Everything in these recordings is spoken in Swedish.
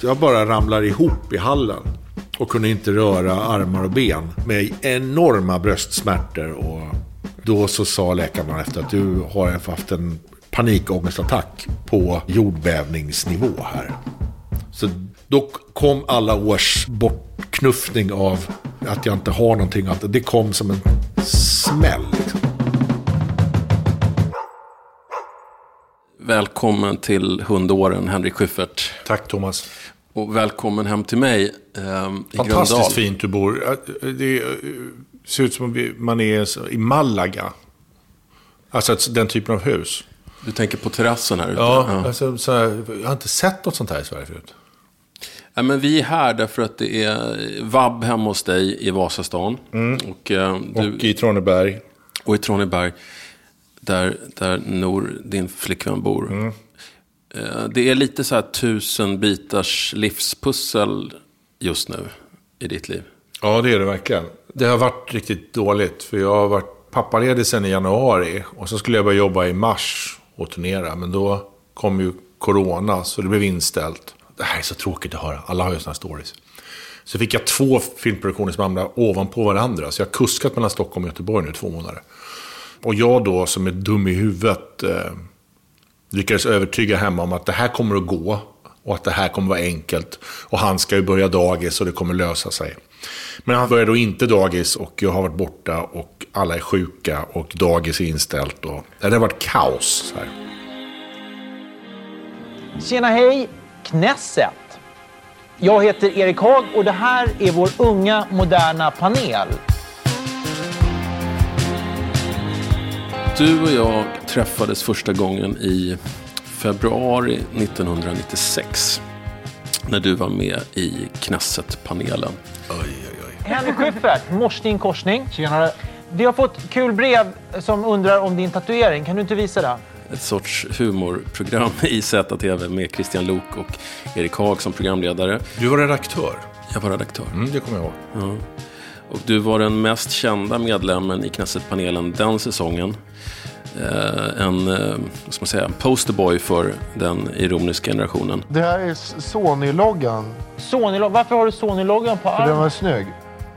Jag bara ramlar ihop i hallen. Och kunde inte röra armar och ben. Med enorma bröstsmärtor. Och då så sa läkaren efter att du har haft en panikångestattack på jordbävningsnivå här. Så då kom alla års bortknuffning av att jag inte har någonting. Att det kom som en smäll. Välkommen till hundåren, Henrik Schyffert. Tack Thomas. Och välkommen hem till mig eh, i Fantastiskt Gröndal. fint du bor. Det ser ut som man är i Malaga. Alltså den typen av hus. Du tänker på terrassen här ute? Ja, ja. Alltså, så här, jag har inte sett något sånt här i Sverige förut. Ja, men vi är här därför att det är vab hemma hos dig i Vasastan. Mm. Och, eh, du, och i Traneberg. Och i Traneberg, där, där Nor, din flickvän, bor. Mm. Eh, det är lite så här tusen bitars livspussel just nu i ditt liv. Ja, det är det verkligen. Det har varit riktigt dåligt. För jag har varit pappaledig sedan i januari. Och så skulle jag börja jobba i mars och turnera. Men då kom ju corona, så det blev inställt. Det här är så tråkigt att höra. Alla har ju sådana stories. Så fick jag två filmproduktioner som hamnade ovanpå varandra. Så jag har kuskat mellan Stockholm och Göteborg nu två månader. Och jag då, som är dum i huvudet, eh, lyckades övertyga hemma om att det här kommer att gå. Och att det här kommer att vara enkelt. Och han ska ju börja dagis och det kommer lösa sig. Men han började då inte dagis och jag har varit borta och alla är sjuka och dagis är inställt. Och, det har varit kaos. Så här. Tjena hej! Knesset. Jag heter Erik Haag och det här är vår unga moderna panel. Du och jag träffades första gången i februari 1996. När du var med i Knesset-panelen. Oj, oj, oj. Henrik Schyffert, morsning korsning. Tjenare. Vi har fått kul brev som undrar om din tatuering. Kan du inte visa det? Ett sorts humorprogram i ZTV med Christian Lok och Erik Haag som programledare. Du var redaktör. Jag var redaktör. Mm, det kommer jag ihåg. Ja. Och du var den mest kända medlemmen i Knesset-panelen den säsongen. Eh, en, eh, vad ska man säga, posterboy för den ironiska generationen. Det här är Sony-loggan. Sony, varför har du Sony-loggan på För den armen? var snygg.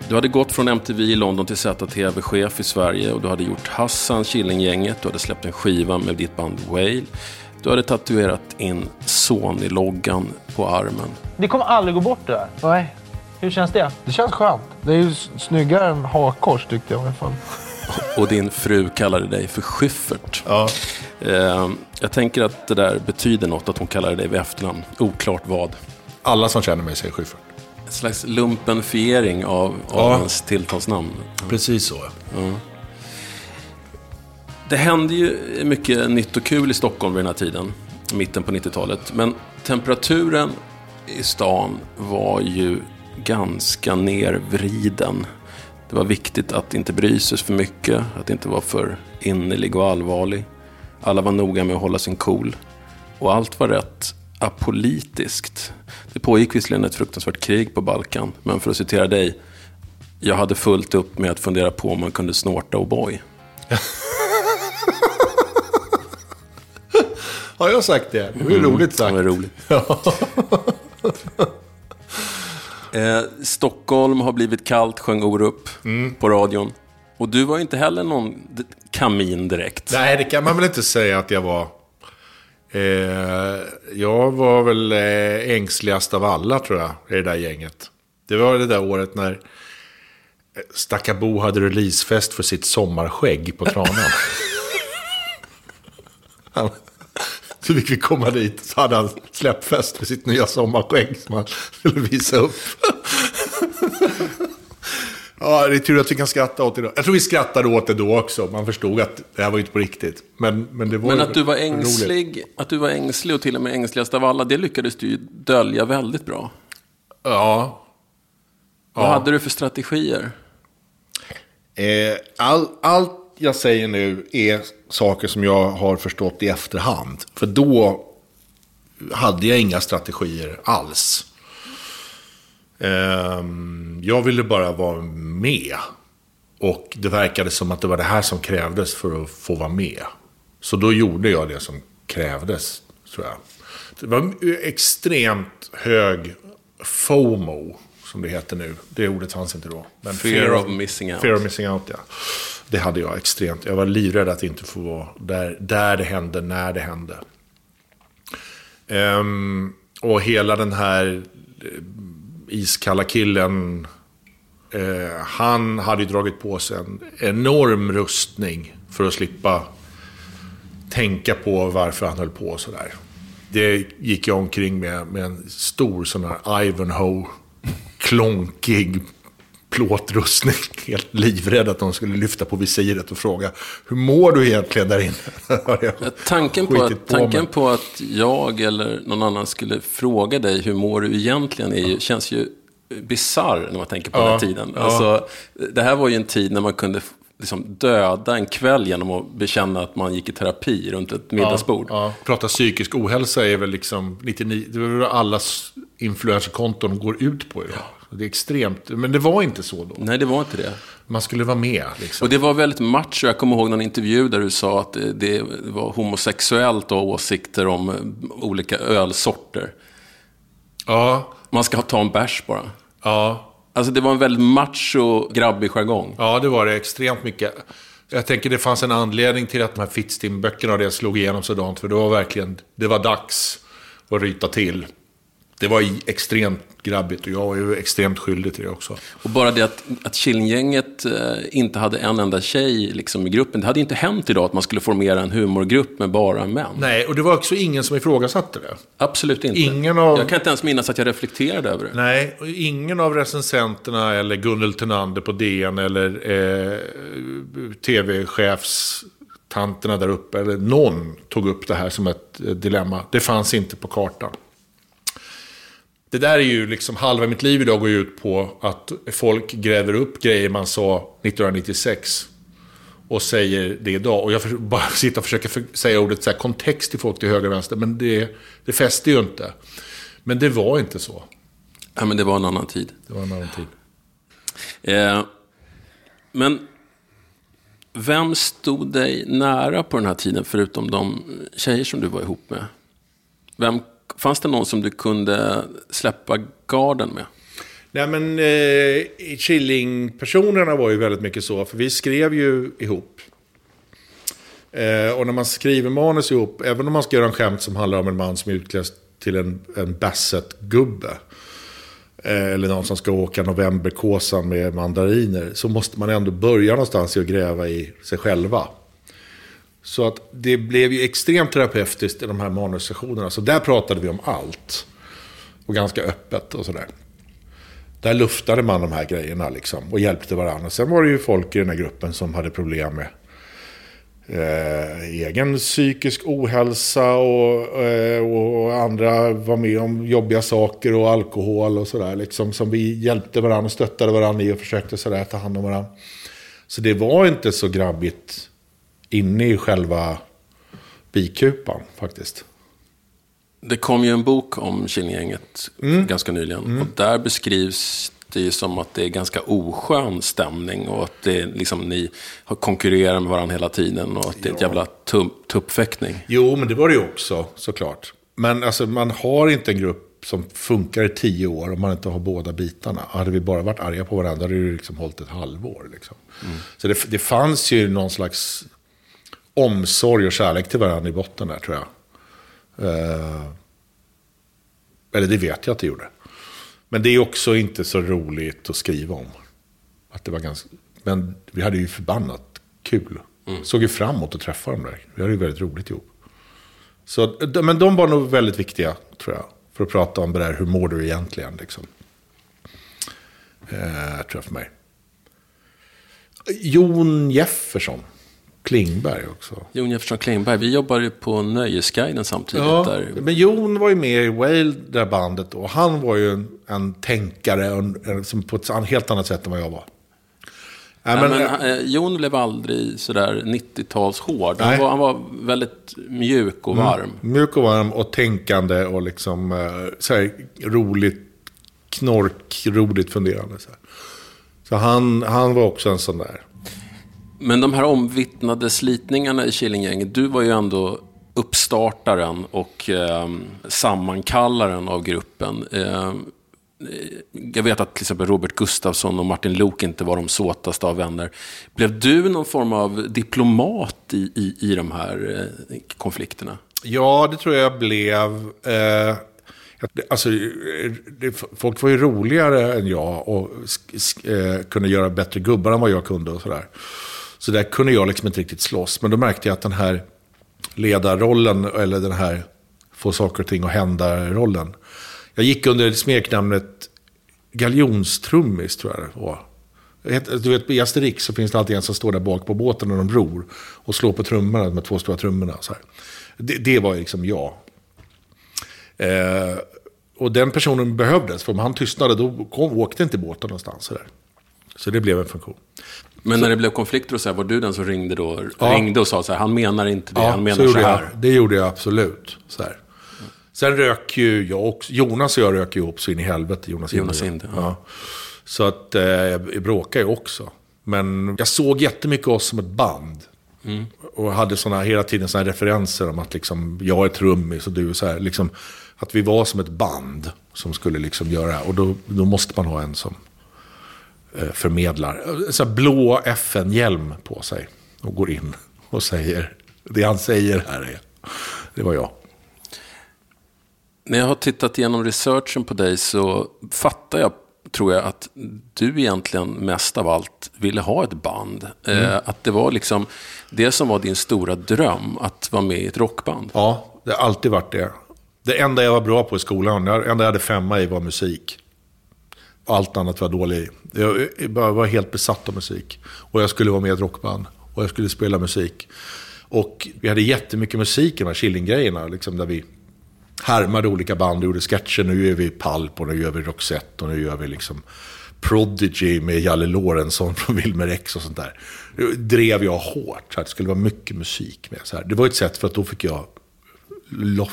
Du hade gått från MTV i London till ZTV-chef i Sverige och du hade gjort Hassan, Killinggänget, du hade släppt en skiva med ditt band Whale. Du hade tatuerat in Sony-loggan på armen. Det kommer aldrig gå bort det där. Nej, Hur känns det? det känns skönt. Det är ju snyggare än hakkors tyckte jag i alla fall. Och din fru kallade dig för Schyffert. Ja. Eh, jag tänker att det där betyder något, att hon kallade dig vid efternamn. Oklart vad. Alla som känner mig säger Schyffert. En slags lumpenfiering av, av Ja. ens tilltalsnamn. Precis så. Det hände ju mycket nytt och kul i Stockholm vid den här tiden, mitten på 90-talet. Men temperaturen i stan var ju ganska nervriden. Det var viktigt att inte bry sig för mycket, att inte vara för innerlig och allvarlig. Alla var noga med att hålla sin cool. Och allt var rätt apolitiskt. Det pågick visserligen ett fruktansvärt krig på Balkan, men för att citera dig, jag hade fullt upp med att fundera på om man kunde snorta O'boy. Har jag sagt det? Det var ju roligt sagt. Det var roligt. eh, Stockholm har blivit kallt, sjöng Orup på radion. Och du var inte heller någon kamin direkt. Nej, det kan man väl inte säga att jag var. Eh, jag var väl eh, ängsligast av alla, tror jag, i det där gänget. Det var det där året när eh, Stackabo hade releasefest för sitt sommarskägg på Tranan. Så fick vi komma dit, så hade han släppfest för sitt nya sommarskägg som han skulle visa upp. Ja, det är tur att vi kan skratta åt det då. Jag tror vi skrattade åt det då också. Man förstod att det här var inte på riktigt. Men, men det var Men att du var roligt. ängslig, att du var ängslig och till och med ängsligast av alla, det lyckades du ju dölja väldigt bra. Ja. Vad hade du för strategier? Eh, all, allt jag säger nu är saker som jag har förstått i efterhand. För då hade jag inga strategier alls. Ehm, jag ville bara vara med. Och det verkade som att det var det här som krävdes för att få vara med. Så då gjorde jag det som krävdes, tror jag. Det var extremt hög FOMO, som det heter nu. Det ordet fanns inte då. Men Fear of missing out. Fear of missing out, ja. Det hade jag extremt. Jag var livrädd att inte få vara där, där det hände, när det hände. Ehm, och hela den här eh, iskalla killen, eh, han hade ju dragit på sig en enorm rustning för att slippa tänka på varför han höll på sådär. Det gick jag omkring med, med en stor sån här Ivanhoe, klonkig plåtrustning. Helt livrädd att de skulle lyfta på visiret och fråga Hur mår du egentligen där inne? Tanken, på att, tanken mig. på att jag eller någon annan skulle fråga dig hur mår du egentligen är ju, känns ju bisarr när man tänker på Ja, den här tiden. ja. Alltså, det här var ju en tid när man kunde liksom döda en kväll genom att bekänna att man gick i terapi runt ett middagsbord. Ja, ja. Prata psykisk ohälsa är väl liksom 99, det är väl allas influencerkonton går ut på idag. Det är extremt, men det var inte så då. Nej, det var inte det. Man skulle vara med liksom. Och det var väldigt macho. Jag kommer ihåg någon intervju där du sa att det, det var homosexuellt att ha åsikter om eh, olika ölsorter. Ja, Man ska ta en bärs bara. ja, Alltså det var en väldigt macho, grabbig jargong. ja, det var det extremt mycket. Jag tänker det fanns en anledning till att de här Fittstim-böckerna och det slog igenom sådant. För det var verkligen, det var dags att ryta till. Det var extremt grabbigt och jag var ju extremt skyldig till det också. Och bara det att, att Killinggänget eh, inte hade en enda tjej liksom, i gruppen. Det hade inte hänt idag att man skulle formera en humorgrupp med bara män. Nej, och det var också ingen som ifrågasatte det. Absolut inte. Ingen av- Jag kan inte ens minnas att jag reflekterade över det. Nej, och ingen av recensenterna eller Gunnel Thunander på DN eller eh, tv-chefstanterna där uppe, eller någon tog upp det här som ett eh, dilemma. Det fanns inte på kartan. Det där är ju liksom, halva mitt liv idag går ut på att folk gräver upp grejer man sa 1996 och säger det idag. Och jag bara sitter och försöker för, säga ordet så här, kontext till folk till höger och vänster, men det, det fäster ju inte. Men det var inte så. Ja, men det var en annan tid. Det var en annan tid. Eh, men vem stod dig nära på den här tiden, förutom de tjejer som du var ihop med? Vem, fanns det någon som du kunde släppa garden med? Nej men eh, Killing-personerna var ju väldigt mycket så, för vi skrev ju ihop. Eh, och när man skriver manus ihop, även om man ska göra en skämt som handlar om en man som är utklädd till en, en Bassett-gubbe. Eh, eller någon som ska åka novemberkåsan med mandariner. Så måste man ändå börja någonstans i att gräva i sig själva. Så att det blev ju extremt terapeutiskt i de här manussessionerna. Så där pratade vi om allt. Och ganska öppet och sådär. Där luftade man de här grejerna liksom och hjälpte varandra. Sen var det ju folk i den här gruppen som hade problem med eh, egen psykisk ohälsa och, eh, och andra var med om jobbiga saker och alkohol och sådär. Liksom, som vi hjälpte varandra och stöttade varandra i och försökte sådär ta hand om varandra. Så det var inte så grabbigt inne i själva bikupan faktiskt. Det kom ju en bok om Killinggänget ganska nyligen. Och där beskrivs det ju som att det är ganska oskön stämning. Och att det är liksom, ni konkurrerar med varandra hela tiden. Och att det är ett jävla tuppfäktning. Jo, men det var det ju också såklart. Men alltså, man har inte en grupp som funkar i tio år om man inte har båda bitarna. Hade vi bara varit arga på varandra hade det liksom hållit ett halvår. Liksom. Så det, det fanns ju någon slags omsorg och kärlek till varandra i botten där tror jag. Eh, eller det vet jag att det gjorde. Men det är också inte så roligt att skriva om. Att det var ganska, men vi hade ju förbannat kul. Såg ju fram emot att träffa dem där. Vi hade ju väldigt roligt ihop. Så, men de var nog väldigt viktiga, tror jag. För att prata om det där, hur mår du egentligen? Liksom. Eh, tror jag för mig. Jon Jefferson, Klingberg också. Jon Jefferson Klingberg, vi jobbade ju på Nöjesguiden samtidigt. Ja, där. men Jon var ju med i Whale, det bandet. Och han var ju en, en tänkare en, en, som på ett helt annat sätt än vad jag var. Nej, men, men, eh, Jon blev aldrig sådär 90-tals hård. Han Nej. var, han var väldigt mjuk och varm. Mjuk och varm och tänkande och liksom eh, så här, roligt, knork, roligt funderande. Så, så han, han var också en sån där. Men de här omvittnade slitningarna i Killinggänget, du var ju ändå uppstartaren och eh, sammankallaren av gruppen. Eh, jag vet att till exempel Robert Gustafsson och Martin Lok inte var de såtaste av vänner. Blev du någon form av diplomat i, i, i de här eh, konflikterna? Ja, det tror jag blev. Eh, alltså, det, folk var ju roligare än jag och eh, kunde göra bättre gubbar än vad jag kunde och sådär. Så där kunde jag liksom inte riktigt slåss. Men då märkte jag att den här ledarrollen, eller den här få saker och ting att hända-rollen. Jag gick under smeknamnet galjonstrummis, tror jag det var. Du vet, i Asterix så finns det alltid en som står där bak på båten när de ror och slår på trummorna, med två stora trummorna. Så här. Det, det var liksom jag. Eh, och den personen behövdes, för om han tystnade då kom, åkte inte båten någonstans. Så, där. så det blev en funktion. Men när det blev konflikter och så här, var du den som ringde då? Ja. Ringde och sa så här, han menar inte det, ja, han menar så, så här. Jag, det gjorde jag absolut. Så här. Sen rök ju jag också. Jonas och jag rök ju ihop så in i helvete. Jonas, Jonas Inde. Ja. ja. Så att eh, jag bråkade ju också. Men jag såg jättemycket oss som ett band. Mm. Och hade såna, hela tiden sådana referenser om att liksom, jag är trummis och du är så här. Liksom, att vi var som ett band som skulle liksom göra Och då, då måste man ha en som förmedlar. Så blå FN-hjälm på sig. Och går in och säger, det han säger här är, det var jag. När jag har tittat igenom researchen på dig så fattar jag, tror jag, att du egentligen mest av allt ville ha ett band. Mm. Eh, att det var liksom det som var din stora dröm, att vara med i ett rockband. Ja, det har alltid varit det. Det enda jag var bra på i skolan, det enda jag hade femma i var musik. Allt annat var dålig i. Jag var helt besatt av musik. Och jag skulle vara med i ett rockband. Och jag skulle spela musik. Och vi hade jättemycket musik i de här Killing-grejerna. Liksom där vi härmade olika band och gjorde sketcher. Nu gör vi Palp och nu gör vi Roxette och nu gör vi liksom Prodigy med Jalle Lorentzon från Wilmer X och sånt där. Det drev jag hårt, så det skulle vara mycket musik med. Så här. Det var ett sätt för att då fick jag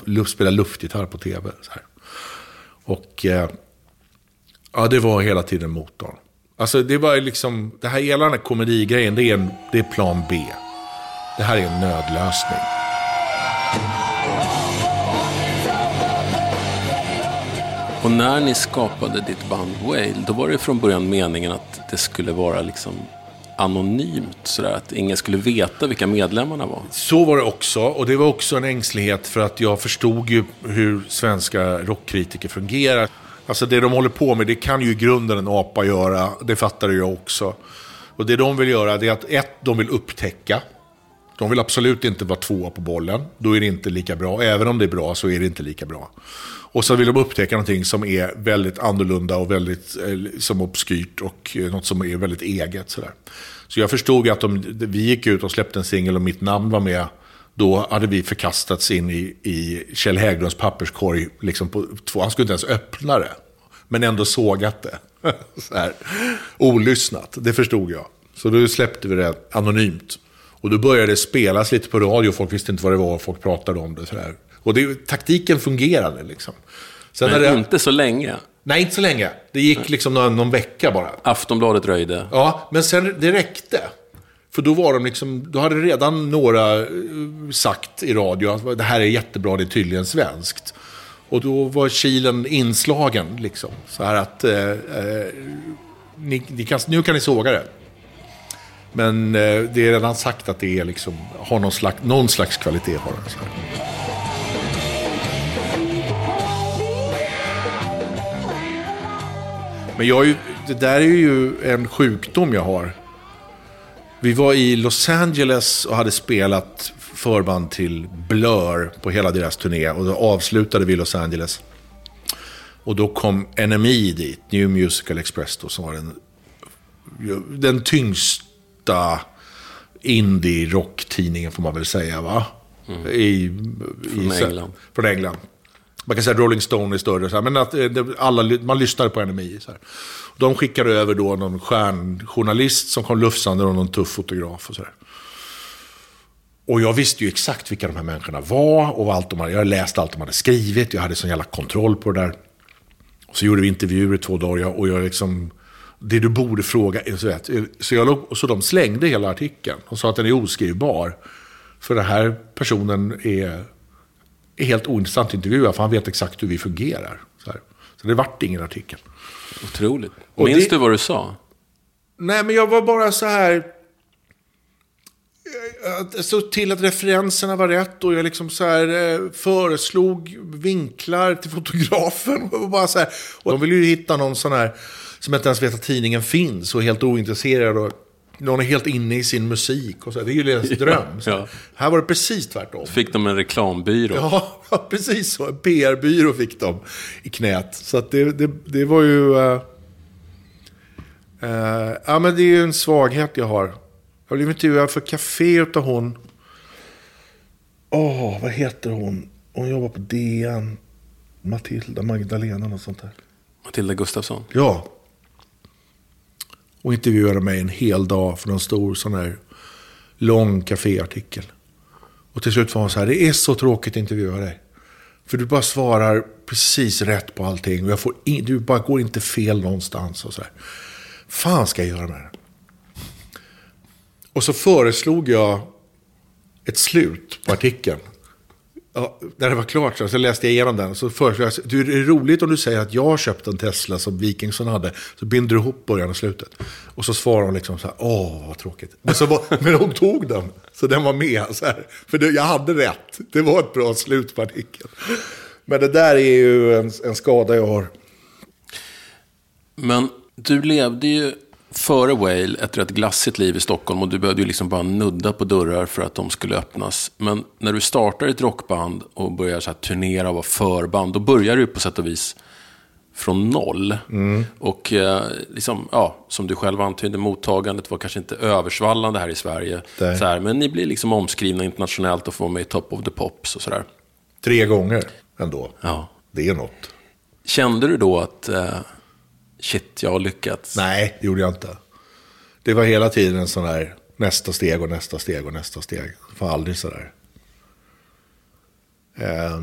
luft, spela luftgitarr på tv. Så här. Och eh, ja, det var hela tiden motorn. Alltså det var liksom, det här hela den här komedigrejen, det är, en, det är plan B. Det här är en nödlösning. Och när ni skapade ditt band Whale, då var det från början meningen att det skulle vara liksom anonymt, sådär, att ingen skulle veta vilka medlemmarna var. Så var det också, och det var också en ängslighet för att jag förstod ju hur svenska rockkritiker fungerar. Alltså det de håller på med, det kan ju i grunden en apa göra, det fattade jag också. Och det de vill göra, det är att ett, de vill upptäcka. De vill absolut inte vara tvåa på bollen, då är det inte lika bra. Även om det är bra så är det inte lika bra. Och så vill de upptäcka någonting som är väldigt annorlunda och väldigt eh, som obskyrt och eh, något som är väldigt eget. Sådär. Så jag förstod att de, vi gick ut och släppte en singel och mitt namn var med, då hade vi förkastats in i, i Kjell Hägglunds papperskorg. Liksom på två, han skulle inte ens öppna det, men ändå sågat det. Så här, olyssnat, det förstod jag. Så då släppte vi det anonymt. Och då började det spelas lite på radio, folk visste inte vad det var, folk pratade om det. Så här. Och det, taktiken fungerade liksom. Sen Men det, inte så länge. Nej, inte så länge. Det gick liksom någon, någon vecka bara. Aftonbladet dröjde. Ja, men sen det räckte. För då var de liksom, då hade redan några eh, sagt i radio att det här är jättebra, det är tydligen svenskt. Och då var kilen inslagen liksom. Så här att, eh, eh, ni, ni kan, nu kan ni såga det. Men eh, det är redan sagt att det är liksom, har någon slags, någon slags kvalitet. Har den, så här. Men jag, det där är ju en sjukdom jag har. Vi var i Los Angeles och hade spelat förband till Blur på hela deras turné. Och då avslutade vi Los Angeles. Och då kom NME dit, New Musical Express då, som var den, den tyngsta indie-rocktidningen får man väl säga va? Mm. I, i, från England. Från England. Man kan säga att Rolling Stone är större, så här, men att eh, alla, man lyssnar på NMI. Så här. De skickade över då någon stjärnjournalist som kom lufsande och någon tuff fotograf. Och, så här. och jag visste ju exakt vilka de här människorna var och allt de hade, jag hade läst allt de hade skrivit. Jag hade sån jävla kontroll på det där. Och så gjorde vi intervjuer i två dagar och jag liksom... Det du borde fråga eh, så vet, eh, så, jag låg, så de slängde hela artikeln och sa att den är oskrivbar. För den här personen är är helt ointressant att intervjua, för han vet exakt hur vi fungerar. Så, här. så det vart ingen artikel. Otroligt. Och Minns det- du vad du sa? Nej, men jag var bara så här... Jag såg till att referenserna var rätt och jag liksom så här eh, föreslog vinklar till fotografen. Och var bara så här, och de ville ju hitta någon sån här som inte ens vet att tidningen finns och är helt ointresserad. Och någon är helt inne i sin musik. Och så. Det är ju deras dröm. Ja. Här var det precis tvärtom. Fick de en reklambyrå? Ja, precis så. En PR-byrå fick de i knät. Så att det, det, det var ju... eh, eh, ja, men det är ju en svaghet jag har. Jag blev intervjuad för Café utav hon... Åh, vad heter hon? Hon jobbar på DN. Matilda, Magdalena, och sånt där. Matilda Gustafsson? Ja. Och intervjuade mig en hel dag för någon stor sån här lång kaféartikel. Och till slut var hon så här, det är så tråkigt att intervjua dig. För du bara svarar precis rätt på allting. Och jag får in, du bara går inte fel någonstans. Och så här. fan ska jag göra med det? Och så föreslog jag ett slut på artikeln. Ja, när det var klart så, så läste jag igenom den. Så föreslog jag, du, det är roligt om du säger att jag har köpt en Tesla som Wikingsson hade. Så binder du ihop början och slutet. Och så svarar hon liksom så här, åh vad tråkigt. Men, så var, men hon tog den, så den var med. Så här. För det, jag hade rätt, det var ett bra slut på artikeln. Men det där är ju en, en skada jag har. Men du levde ju före Whale ett rätt glassigt liv i Stockholm och du behövde ju liksom bara nudda på dörrar för att de skulle öppnas. Men när du startar ett rockband och börjar så turnera och vara förband, då börjar du på sätt och vis från noll. Och eh, liksom, ja, som du själv antydde, mottagandet var kanske inte översvallande här i Sverige. Så här, men ni blir liksom omskrivna internationellt och får vara med i Top of the Pops och sådär. Tre gånger ändå. Ja. Det är något. Kände du då att eh, shit, jag har lyckats? Nej, det gjorde jag inte. Det var hela tiden en sån där nästa steg och nästa steg och nästa steg. Det var aldrig sådär. Eh,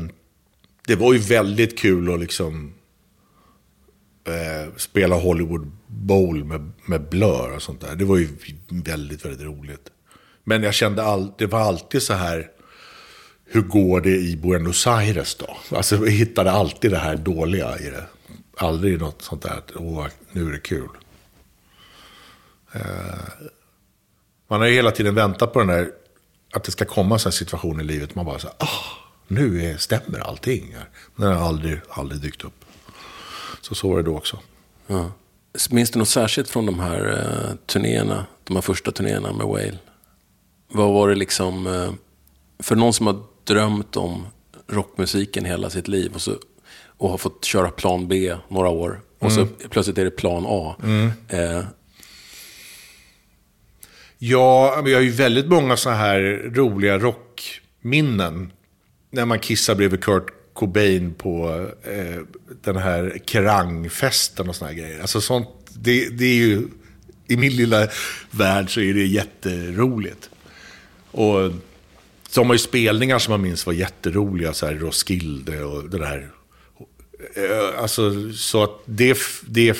det var ju väldigt kul att liksom eh, spela Hollywood Bowl med, med Blur och sånt där. Det var ju väldigt, väldigt roligt. Men jag kände all, det var alltid så här, hur går det i Buenos Aires då? Alltså vi hittade alltid det här dåliga i det. Aldrig något sånt där, att åh, nu är det kul. Eh, man har ju hela tiden väntat på den där, att det ska komma en sån här situation i livet. Man bara så här, ah, nu är, stämmer allting. här." Men den har aldrig, aldrig dykt upp. Så så var det då också. Ja. Minns du något särskilt från de här eh, turnéerna, de här första turnéerna med Whale? Vad var det liksom, eh, för någon som har drömt om rockmusiken hela sitt liv och, så, och har fått köra plan B några år och så plötsligt är det plan A. Eh, Ja, men jag har ju väldigt många så här roliga rockminnen. När man kissar bredvid Kurt Cobain på eh, den här kerangfesten och såna här grejer. Alltså sånt, det, det är ju, i min lilla värld så är det jätteroligt. Och så har ju spelningar som man minns var jätteroliga, så här Roskilde och det där. Eh, Alltså, så att det, det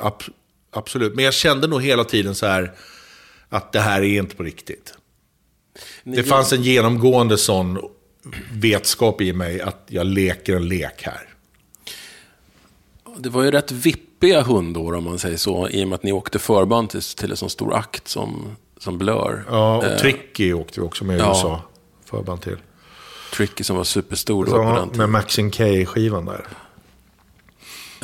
ab, absolut. Men jag kände nog hela tiden så här att det här är inte på riktigt. ni Det fanns en genomgående sån vetskap i mig att jag leker en lek här. Det var ju rätt vippiga hundår om man säger så, i och med att ni åkte förband till, till en sån stor akt som, som Blur. Ja, och Eh, Tricky åkte vi också med i ja. USA. Förband till. Tricky som var superstor då på Så, den med tiden. Maxine K-skivan där.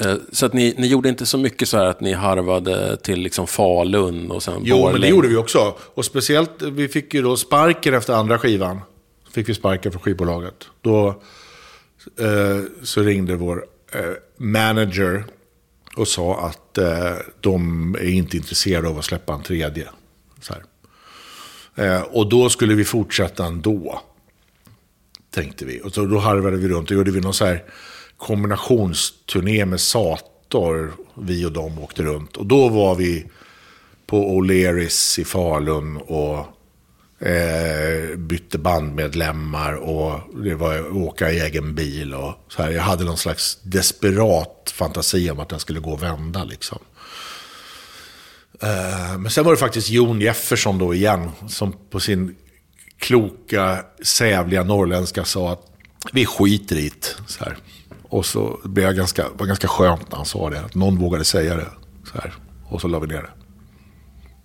Eh, Så att ni, ni gjorde inte så mycket så här att ni harvade till liksom Falun och sen Jo, men det Borlänge. gjorde vi också. Och speciellt, vi fick ju då sparken efter andra skivan. Fick vi sparken från skivbolaget. Då eh, så ringde vår eh, manager och sa att eh, de är inte intresserade av att släppa en tredje. Eh, och då skulle vi fortsätta ändå. Tänkte vi. Och så då harvade vi runt och gjorde vi någon så här kombinationsturné med Sator. Vi och de åkte runt. Och då var vi på O'Learys i Falun och eh, bytte bandmedlemmar och det var åka i egen bil och så här. Jag hade någon slags desperat fantasi om att den skulle gå och vända liksom. Eh, men sen var det faktiskt Jon Jefferson då igen som på sin kloka, sävliga norrländska sa att vi skiter i det. Och så blev jag ganska, var ganska skönt när han sa det. Att någon vågade säga det. Så här. Och så la vi ner det.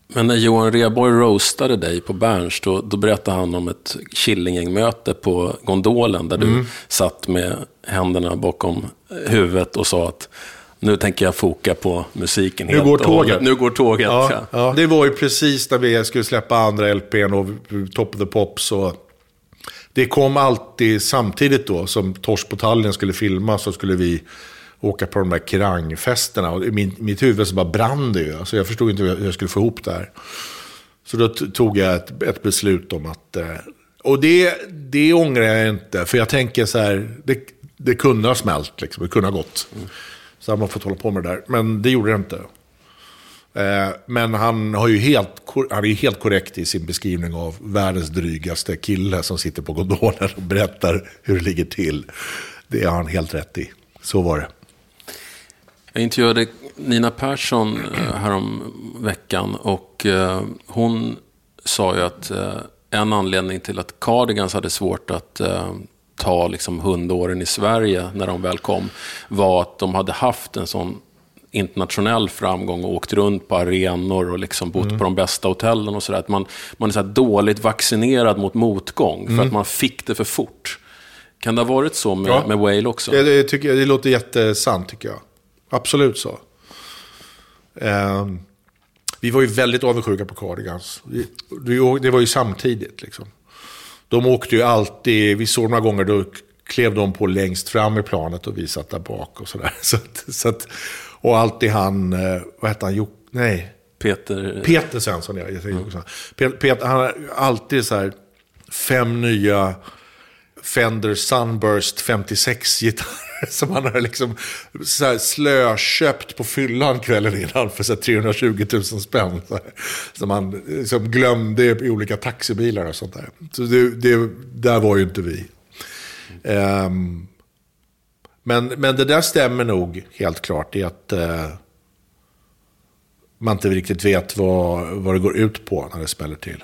Men när Johan Rheborg roastade dig på Berns, då, då berättade han om ett Killinggäng-möte på gondolen, där du Mm. satt med händerna bakom huvudet och sa att nu tänker jag foka på musiken Nu helt går och tåget. Nu går tåget. Ja. ja. Det var ju precis när vi skulle släppa andra LPn och Top of the Pops. Och det kom alltid samtidigt då som Torsk på Tallinn skulle filma så skulle vi åka på de där krangfesterna. Och i min, mitt huvud så bara brann det ju. Alltså jag förstod inte hur jag, skulle få ihop det här. Så då tog jag ett, ett beslut om att... Eh, och det, det ångrar jag inte. För jag tänker så här, det, det kunde ha smält liksom. Det kunde ha gått. Så hade man fått hålla på med det där. Men det gjorde det inte. Eh, men han, har ju helt, han är ju helt korrekt i sin beskrivning av världens drygaste kille som sitter på gondolen och berättar hur det ligger till. Det har han helt rätt i. Så var det. Jag intervjuade Nina Persson eh, härom veckan och eh, hon sa ju att en anledning till att Cardigans hade svårt att ta liksom hundåren i Sverige när de väl kom var att de hade haft en sån internationell framgång och åkt runt på arenor och liksom bott på de bästa hotellen och sådär. Att man, man är så dåligt vaccinerad mot motgång för att man fick det för fort. Kan det ha varit så med, Ja. med Whale också? Det, det, tycker jag, det låter jättesant tycker jag. Absolut så. Ehm, vi var ju väldigt avundsjuka på Cardigans. Det var ju samtidigt liksom. De åkte ju alltid, vi såg några gånger, då klev de på längst fram i planet och vi satt där bak och sådär. Så att, så att, och alltid han, eh, vad hette han, Jok, nej, Peter... Peter Svensson, ja. Jag säger Svensson. Peter, Peter, han har alltid så här fem nya Fender Sunburst 56-gitarrer som han har liksom så här slököpt på fyllan kvällen innan för så här 320 000 spänn. Så här, som han liksom glömde i olika taxibilar och sånt där. Så det, det, där var ju inte vi. Ehm, men, men det där stämmer nog helt klart i att eh, man inte riktigt vet vad, vad det går ut på när det smäller till.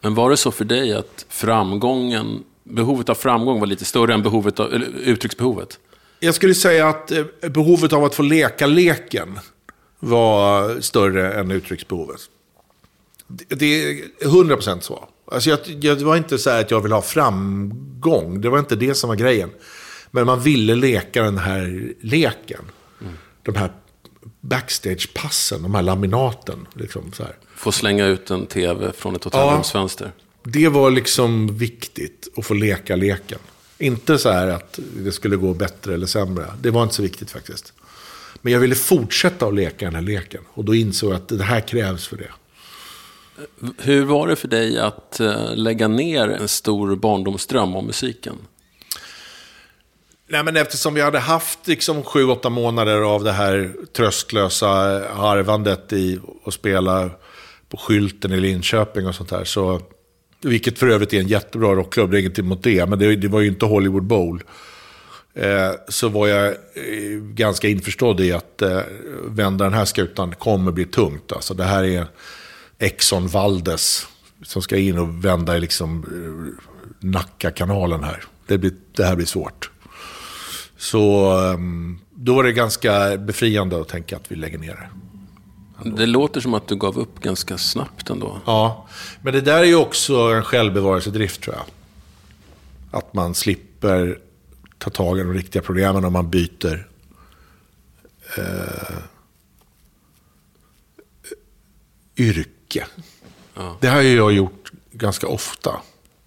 Men var det så för dig att framgången, behovet av framgång var lite större än behovet av, eller uttrycksbehovet? Jag skulle säga att eh, behovet av att få leka leken var större än uttrycksbehovet. Det- är 100% så. Alltså jag, jag, det var inte så här att jag ville ha framgång. Det var inte det som var grejen. Men man ville leka den här leken. De här backstage-passen, de här laminaten. Liksom så här. Få slänga ut en tv från ett hotellrumsfönster. Det var liksom viktigt att få leka leken. Inte så här att det skulle gå bättre eller sämre. Det var inte så viktigt faktiskt. Men jag ville fortsätta att leka den här leken. Och då insåg jag att det här krävs för det. Hur var det för dig att eh, lägga ner en stor barndomsdröm om musiken? Nej, men eftersom vi hade haft liksom sju, åtta månader av det här tröstlösa harvandet i att spela på skylten i Linköping och sånt där. Så, vilket för övrigt är en jättebra rockklubb, det är ingenting mot det. Men det, det var ju inte Hollywood Bowl. Eh, så var jag eh, ganska införstådd i att eh, vända den här skutan kommer bli tungt. Alltså, det här är Exxon Valdes som ska in och vända i liksom, eh, Nacka-kanalen här. Det, blir, det här blir svårt. Så ehm, då var det ganska befriande att tänka att vi lägger ner det. Det låter som att du gav upp ganska snabbt ändå. Ja, men det där är ju också en självbevarelsedrift tror jag. Att man slipper ta tag i de riktiga problemen om man byter eh, yrke. Det här har ju jag gjort ganska ofta.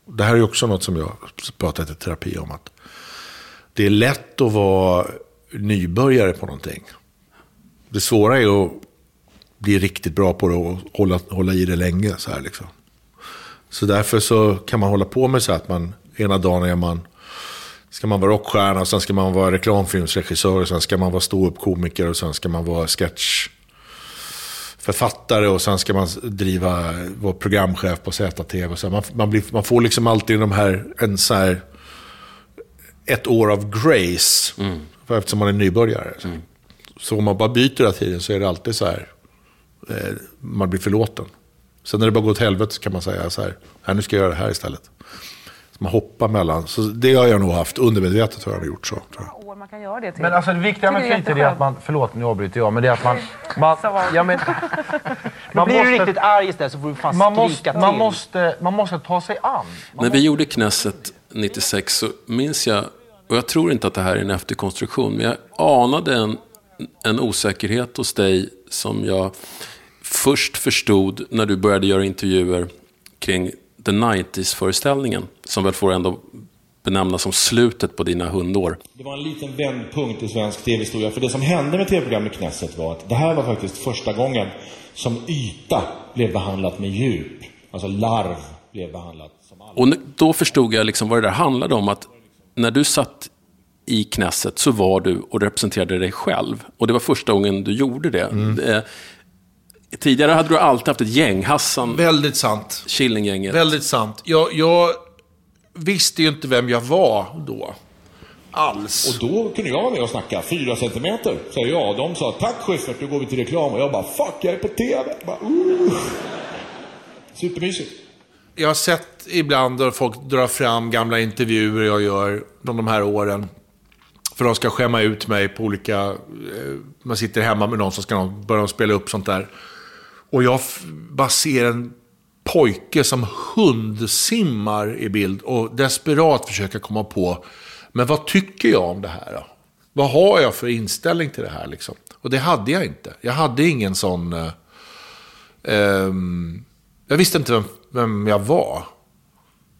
Det här är ju också något som jag pratat i terapi om. att det är lätt att vara nybörjare på någonting. Det svåra är att bli riktigt bra på det och hålla, hålla i det länge. Så, här liksom. så därför så kan man hålla på med så här att man ena dagen är man ska man vara rockstjärna, och sen ska man vara reklamfilmsregissör, och sen ska man vara ståuppkomiker och sen ska man vara sketchförfattare och sen ska man driva, vara programchef på ZTV. Så man, man, blir, man får liksom alltid de här, en så här, ett år av grace. För eftersom man är nybörjare. Så om man bara byter hela tiden så är det alltid så här, eh, man blir förlåten. Sen när det bara går åt helvete så kan man säga så här, här nu ska jag göra det här istället. Man hoppar mellan. Så det har jag nog haft. Undermedvetet har jag gjort så. Tror jag. år man kan göra det till. Men alltså det viktiga med fritid är att man... Förlåt, nu avbryter jag. Men det är att man... man Så ja, men, Då blir du riktigt arg istället så får du fan man, skrika måste, till. man, måste, man måste ta sig an. Man När vi gjorde Knesset 96 så minns jag, och jag tror inte att det här är en efterkonstruktion, men jag anade en, en osäkerhet hos dig som jag först förstod när du började göra intervjuer kring The 90s-föreställningen, som väl får ändå benämnas som slutet på dina hundår. Det var en liten vändpunkt i svensk tv-historia. För det som hände med tv-programmet Knesset var att det här var faktiskt första gången som yta blev behandlat med djup. Alltså larv blev behandlat som all... Och då förstod jag liksom vad det där handlade om. Att när du satt i Knesset så var du och representerade dig själv. Och det var första gången du gjorde det. Eh, tidigare hade du alltid haft ett gäng. Hassan, Väldigt sant. Killinggänget. Väldigt sant. Jag, jag visste ju inte vem jag var då. Alls. Och då kunde jag vara med och snacka. Fyra centimeter, säger jag. De sa tack Schyffert, nu går vi till reklam. Och jag bara fuck, jag är på TV. Bara, uh. Supermysigt. Jag har sett ibland när folk drar fram gamla intervjuer jag gör från de här åren. För de ska skämma ut mig på olika... Eh, man sitter hemma med någon så ska de börja spela upp sånt där. Och jag bara ser en pojke som hundsimmar i bild och desperat försöker komma på. Men vad tycker jag om det här då? Vad har jag för inställning till det här liksom? Och det hade jag inte. Jag hade ingen sån... Eh, ehm, jag visste inte vem, vem jag var.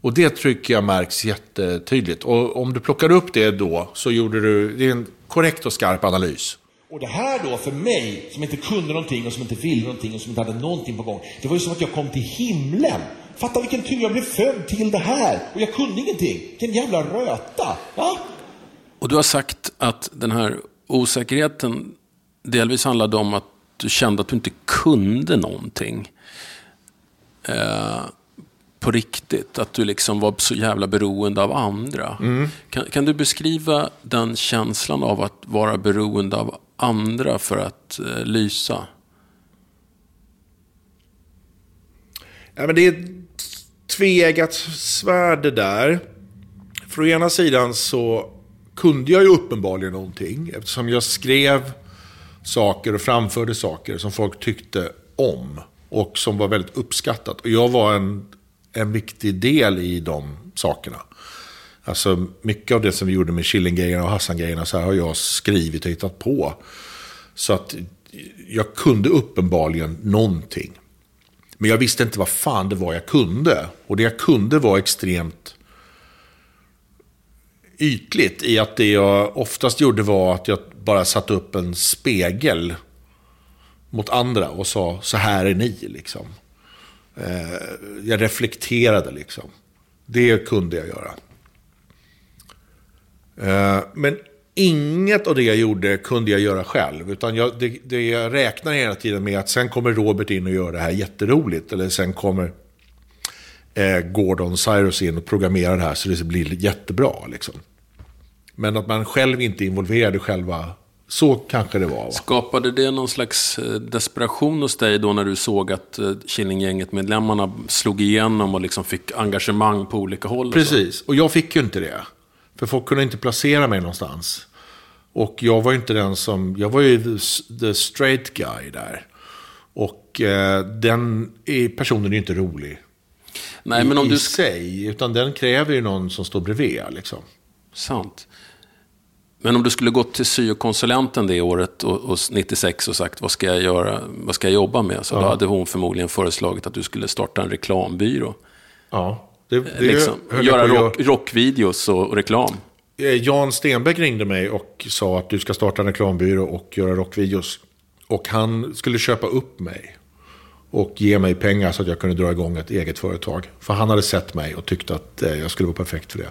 Och det tycker jag märks jättetydligt. Och om du plockar upp det då så gjorde du, det är en korrekt och skarp analys. Och det här då för mig, som inte kunde någonting och som inte ville någonting och som inte hade någonting på gång. Det var ju som att jag kom till himlen. Fatta vilken tur, jag blev född till det här. Och jag kunde ingenting. Vilken jävla röta. Va? Och du har sagt att den här osäkerheten delvis handlade om att du kände att du inte kunde någonting. Eh, på riktigt. Att du liksom var så jävla beroende av andra. Kan, kan du beskriva den känslan av att vara beroende av andra för att eh, lysa? Ja, men det är ett tveeggat svärd det där. För å ena sidan så kunde jag ju uppenbarligen någonting. Eftersom jag skrev saker och framförde saker som folk tyckte om. Och som var väldigt uppskattat. Och jag var en, en viktig del i de sakerna. Alltså mycket av det som vi gjorde med Killinggrejerna och Hassan-grejerna så här har jag skrivit och hittat på. Så att jag kunde uppenbarligen någonting. Men jag visste inte vad fan det var jag kunde. Och det jag kunde var extremt ytligt i att det jag oftast gjorde var att jag bara satte upp en spegel mot andra och sa så här är ni liksom. Eh, jag reflekterade liksom. Det kunde jag göra. Eh, men inget av det jag gjorde kunde jag göra själv. Utan jag, det, det jag räknar hela tiden med att sen kommer Robert in och gör det här jätteroligt. Eller sen kommer eh, Gordon Cyrus in och programmerar det här så det blir jättebra. Liksom. Men att man själv inte är involverad i själva... Så kanske det var. Va? Skapade det någon slags eh, desperation hos dig då när du såg att eh, Killinggänget-medlemmarna slog igenom och liksom fick engagemang på olika håll? och? Precis, och jag fick ju inte det. För folk kunde inte placera mig någonstans. Och jag var ju inte den som, jag var ju the, straight guy där. Och eh, den personen är ju inte rolig. Nej, men om i du... sig, utan den kräver ju någon som står bredvid liksom. Sant. Men om du skulle gått till syokonsulenten det året och, och 96 och sagt vad ska jag göra, vad ska jag jobba med? Så då hade hon förmodligen föreslagit att du skulle starta en reklambyrå. Ja, det, det liksom, göra rock, rockvideos och, reklam. Eh, Jan Stenbeck ringde mig och sa att du ska starta en reklambyrå och göra rockvideos. Och han skulle köpa upp mig. Och ge mig pengar så att jag kunde dra igång ett eget företag. För han hade sett mig och tyckte att eh, jag skulle vara perfekt för det.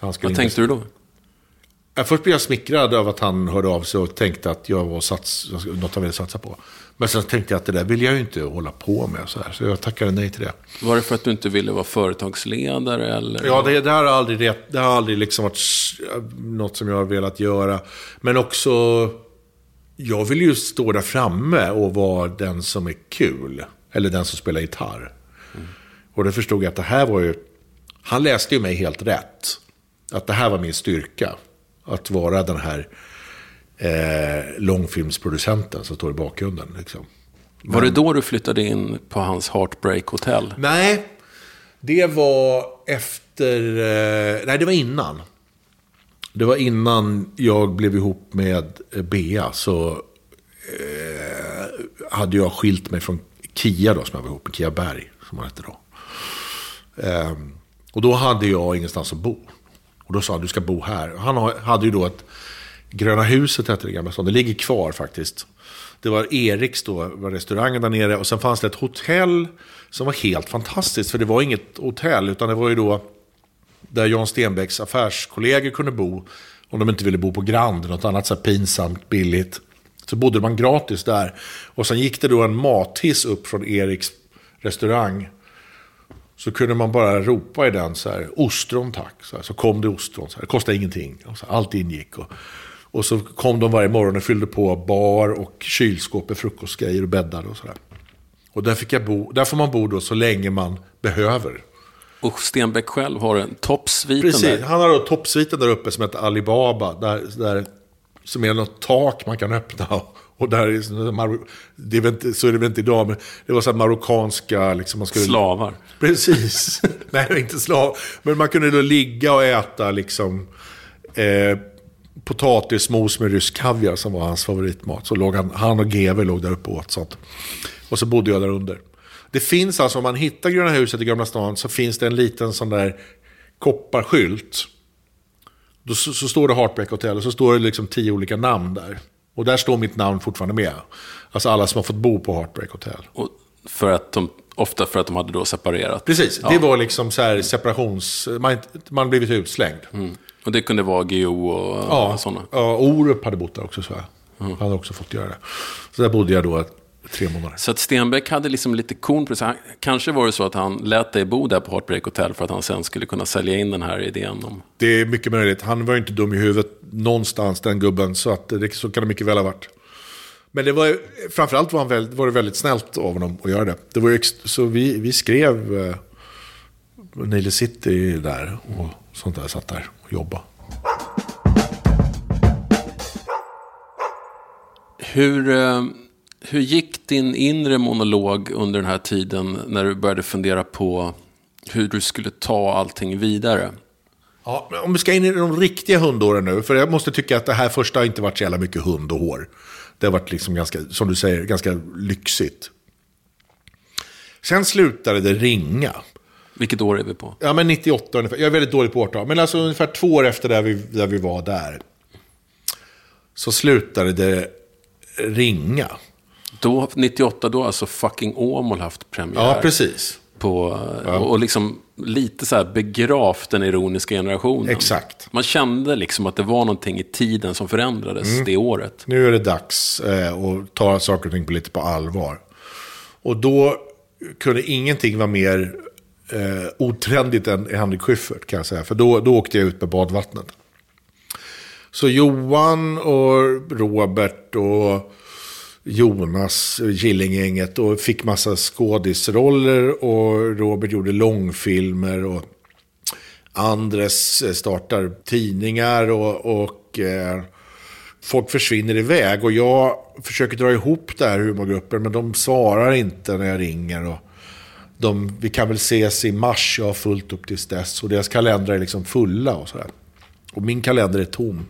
Vad tänkte du då? Ja, Först blev jag smickrad av att han hörde av sig och tänkte att jag var sats, något han ville satsa på. Men sen tänkte jag att det där vill jag ju inte hålla på med. Så, här, så jag tackade nej till det. Var det för att du inte ville vara företagsledare? Eller? Ja, det, det har aldrig, rätt- det har aldrig liksom varit något som jag har velat göra. Men också, jag vill ju stå där framme och vara den som är kul. Eller den som spelar gitarr. Och då förstod jag att det här var ju Han läste ju mig helt rätt. Att det här var min styrka. Att vara den här eh, långfilmsproducenten som står i bakgrunden. Liksom. Var det då du flyttade in på hans Heartbreak Hotel? Nej, det var efter... Eh, nej, det var innan. Det var innan jag blev ihop med Bea. Så eh, hade jag skilt mig från Kia då, som jag var ihop med. Kia Berg, som han hette då. Eh, och då hade jag ingenstans att bo. Och då sa han, du ska bo här. Han hade ju då ett... Gröna huset hette det gamla stan. Det ligger kvar faktiskt. Det var Eriks då, var restaurangen där nere. Och sen fanns det ett hotell som var helt fantastiskt. För det var inget hotell, utan det var ju då där Jan Stenbecks affärskollegor kunde bo. Om de inte ville bo på Grand, något annat så här pinsamt billigt. Så bodde man gratis där. Och sen gick det då en mathiss upp från Eriks restaurang. Så kunde man bara ropa i den så här, ostron tack. Så, här, så kom det ostron, så här, det kostade ingenting. Så, här, allt ingick. Och, och så kom de varje morgon och fyllde på bar och kylskåp med frukostgrejer och bäddar och sådär. Och där, fick jag bo, där får man bo då så länge man behöver. Och Stenbeck själv har en toppsviten Precis, där. han har då toppsviten där uppe som heter Alibaba. Där, där, som är något tak man kan öppna. Och där är, det är väl inte, så är det väl inte idag, men det var så här marockanska... Liksom, man skulle, Slavar. Precis. Nej, inte slav. Men man kunde då ligga och äta liksom eh, potatismos med rysk kaviar som var hans favoritmat. Så låg han, han och GW låg där uppe och åt sånt. Och så bodde jag där under. Det finns alltså, om man hittar Gröna huset i Gamla stan så finns det en liten sån där kopparskylt. Då så, så står det Heartbreak Hotel och så står det liksom tio olika namn där. Och där står mitt namn fortfarande med. Alltså alla som har fått bo på Heartbreak Hotel. Och för att de, ofta för att de hade då separerat. Precis, Ja. det var liksom så här separations... Man, man blivit utslängd. Och det kunde vara GO och Ja, sådana. ja, Orup hade bott där också, så jag. Han hade också fått göra det. Så där bodde jag då tre månader. Så att Stenbeck hade liksom lite korn på sig. Han- Kanske var det så att han lät dig bo där på Heartbreak Hotel för att han sen skulle kunna sälja in den här idén om... Det är mycket möjligt. Han var ju inte dum i huvudet någonstans, den gubben. Så, att det, så kan det mycket väl ha varit. Men det var, framförallt var, han väldigt, var det väldigt snällt av honom att göra det. det var ju så vi, vi skrev eh, Nile City där och sånt där. Satt där och jobbade. Hur, eh, hur gick din inre monolog under den här tiden när du började fundera på hur du skulle ta allting vidare? Ja, om vi ska in i de riktiga hundåren nu, för jag måste tycka att det här första har inte varit så jävla mycket hund och hår. Det har varit liksom ganska, som du säger, ganska lyxigt. Sen slutade det ringa. Vilket år är vi på? Ja, men 98 ungefär. Jag är väldigt dålig på årtal. Men alltså ungefär två år efter där vi, där vi var där. Så slutade det ringa. Då, 98, då har alltså fucking Åmål haft premiär. Ja, precis. På, Och liksom lite så här begravt den ironiska generationen. Exakt. Man kände liksom att det var någonting i tiden som förändrades Mm. det året. Nu är det dags eh, att ta saker och ting på lite på allvar. Och då kunde ingenting vara mer eh, otrendigt än Henrik Schyffert kan jag säga. För då, då åkte jag ut med badvattnet. Så Johan och Robert och Jonas, Killinggänget, och fick massa skådisroller och Robert gjorde långfilmer och Andres eh, startar tidningar och, och eh, folk försvinner iväg. Och jag försöker dra ihop det här humorgruppen, men de svarar inte när jag ringer. Och de, vi kan väl ses i mars, jag har fullt upp tills dess. Och deras kalendrar är liksom fulla och sådär. Och min kalender är tom.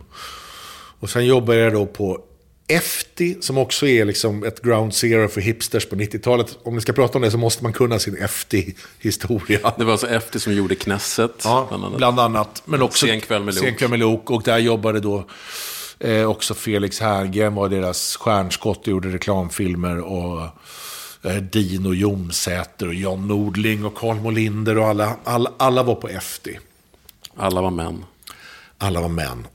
Och sen jobbar jag då på FT, som också är liksom ett ground zero för hipsters på 90-talet. Om ni ska prata om det så måste man kunna sin FT-historia. Det var alltså efter som gjorde Knesset. Ja, bland annat. bland annat. Men också Sen kväll med Lok. Sen kväll med Lok. Och där jobbade då eh, också Felix Herngren var deras stjärnskott och gjorde reklamfilmer. Och eh, Dino Jomsäter och John Nordling och Carl Molinder och alla, alla, alla var på FD. Alla var män. Alla var män.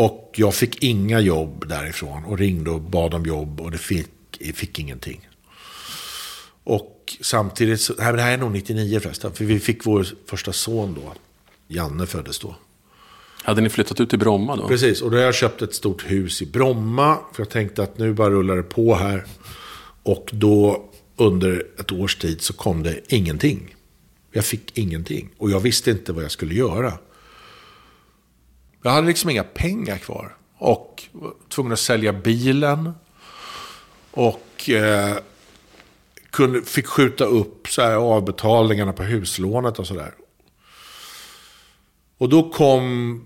Och jag fick inga jobb därifrån och ringde och bad om jobb och det fick, fick ingenting. Och samtidigt, så, nej, det här är nog 99 förresten, för vi fick vår första son då. Janne föddes då. Hade ni flyttat ut till Bromma då? Precis, och då har jag köpt ett stort hus i Bromma. För jag tänkte att nu bara rullar det på här. Och då under ett års tid så kom det ingenting. Jag fick ingenting. Och jag visste inte vad jag skulle göra. Jag hade liksom inga pengar kvar. Och var tvungen att sälja bilen. Och eh, kunde, fick skjuta upp så här, avbetalningarna på huslånet och sådär. Och då kom...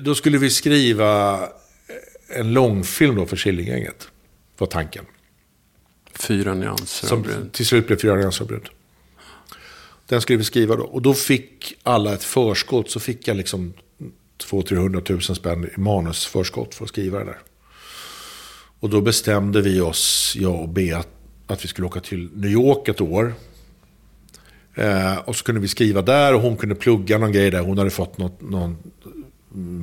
Då skulle vi skriva en långfilm då för Killinggänget. Var tanken. Fyra nyanser av brunt. till slut blev Fyra nyanser av brunt. Den skulle vi skriva då. Och då fick alla ett förskott. Så fick jag liksom 200-300 000 spänn i manusförskott för att skriva det där. Och då bestämde vi oss, jag och Bea, att vi skulle åka till New York ett år. Eh, och så kunde vi skriva där och hon kunde plugga någon grej där. Hon hade fått något, någon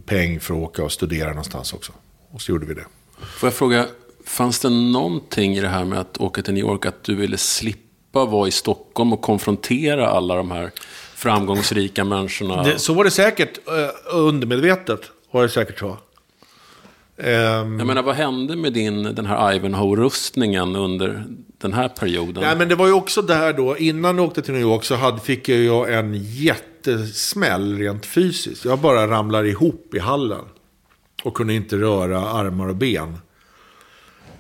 peng för att åka och studera någonstans också. Och så gjorde vi det. Får jag fråga, fanns det någonting i det här med att åka till New York att du ville slippa vara i Stockholm och konfrontera alla de här framgångsrika människorna? det så var det säkert. Eh, undermedvetet var det säkert så. Ehm, Jag menar, vad hände med din, den här Ivanhoe-rustningen under den här perioden? Nej, men det var ju också där då, innan jag åkte till New York så hade, fick jag en jättesmäll rent fysiskt. Jag bara ramlade ihop i hallen. Och kunde inte röra armar och ben.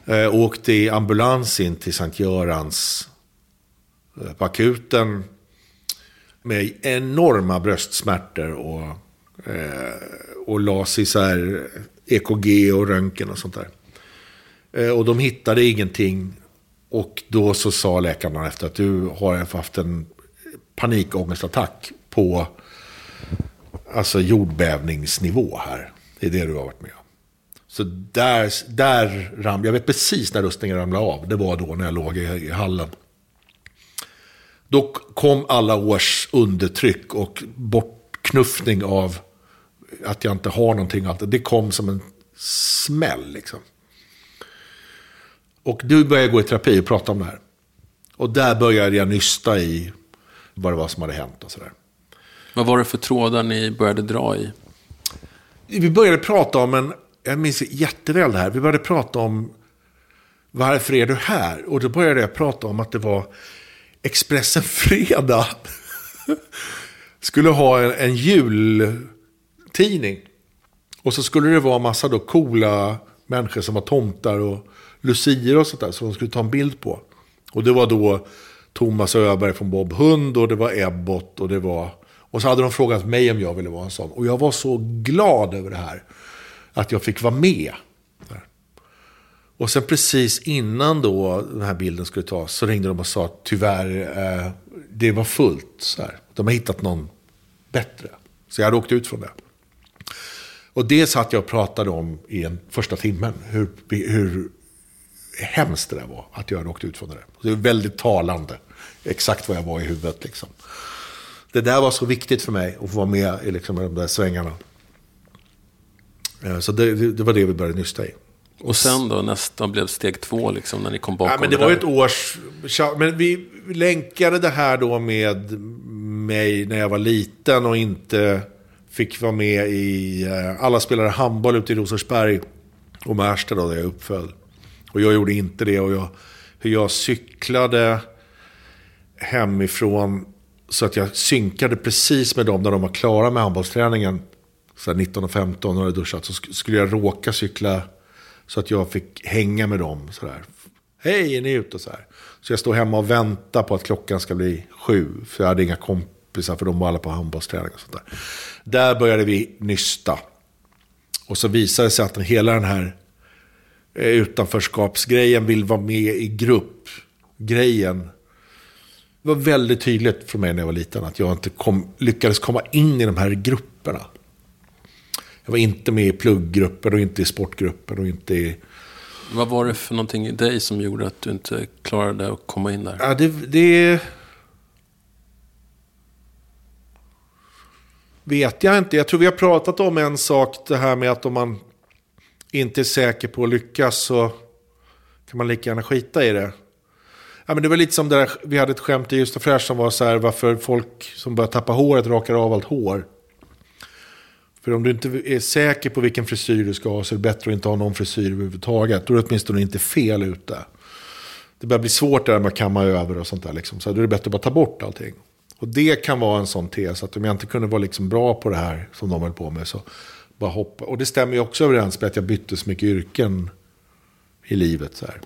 Eh, åkte i ambulans in till Sankt Görans Eh, på akuten. Med enorma bröstsmärtor och, eh, och las i så här EKG och röntgen och sånt där. Eh, och de hittade ingenting. Och då så sa läkarna efter att du har haft en panikångestattack på alltså jordbävningsnivå här. Det är det du har varit med om. Så där, där ramlade, jag vet precis när rustningen ramlade av. Det var då när jag låg i, i hallen. Då kom alla års undertryck och bortknuffning av att jag inte har någonting. Allt. Det kom som en smäll liksom. Och du började gå i terapi och prata om det här. Och där började jag nysta i vad det var som hade hänt och sådär. Vad var det för trådar ni började dra i? Vi började prata om en, jag minns jätteväl det här, vi började prata om varför är du här? Och då började jag prata om att det var Expressen Fredag skulle ha en, en jultidning. Och så skulle det vara massa då coola människor som var tomtar och lucier och sånt där som de skulle ta en bild på. Och det var då Thomas Öberg från Bob Hund och det var Ebbot och det var... Och så hade de frågat mig om jag ville vara en sån. Och jag var så glad över det här. Att jag fick vara med. Och sen precis innan då den här bilden skulle tas så ringde de och sa att tyvärr, eh, det var fullt. Så här. De har hittat någon bättre. Så jag hade åkt ut från det. Och det satt jag och pratade om i en första timmen. Hur, hur hemskt det där var, att jag hade åkt ut från det där. Det var väldigt talande. Exakt vad jag var i huvudet liksom. Det där var så viktigt för mig, att få vara med i liksom, de där svängarna. Eh, så det det var det vi började nysta i. Och sen då, nästa blev steg två, liksom, när ni kom bakom Ja, men det var ju ett års... Men vi länkade det här då med mig när jag var liten och inte fick vara med i... eh, Alla spelade handboll ute i Rosersberg och Märsta då, där jag är uppfödd. Och jag gjorde inte det. Och jag, hur jag cyklade hemifrån så att jag synkade precis med dem när de var klara med handbollsträningen. Så här 19 och 15 och hade duschat. Så sk- skulle jag råka cykla så att jag fick hänga med dem. Så där. Hej, är ni ute? Så, här. så jag står hemma och väntar på att klockan ska bli sju. För jag hade inga kompisar, för de var alla på handbollsträning. Och sånt där. där började vi nysta. Och så visade det sig att hela den här eh, utanförskapsgrejen vill vara med i gruppgrejen. Det var väldigt tydligt för mig när jag var liten att jag inte kom, lyckades komma in i de här grupperna. Jag var inte med i plugggrupper och inte i sportgrupper och inte i... Vad var det för någonting i dig som gjorde att du inte klarade att komma in där? Ja, det, det... Vet jag inte. Jag tror vi har pratat om en sak, det här med att om man inte är säker på att lyckas så kan man lika gärna skita i det. Ja, men det var lite som det där, vi hade ett skämt i Just och Fräsch som var så här, varför folk som börjar tappa håret rakar av allt hår. För om du inte är säker på vilken frisyr du ska ha så är det bättre att inte ha någon frisyr överhuvudtaget. Då är det åtminstone inte fel ute. det börjar bli svårt det där med att kamma över och sånt där. Liksom. Så då är det bättre att bara ta bort allting. Och det kan vara en sån tes, att om jag inte kunde vara liksom bra på det här som de höll på med, så bara hoppa. Och det stämmer ju också överens med att jag bytte så mycket yrken i livet. Så, här.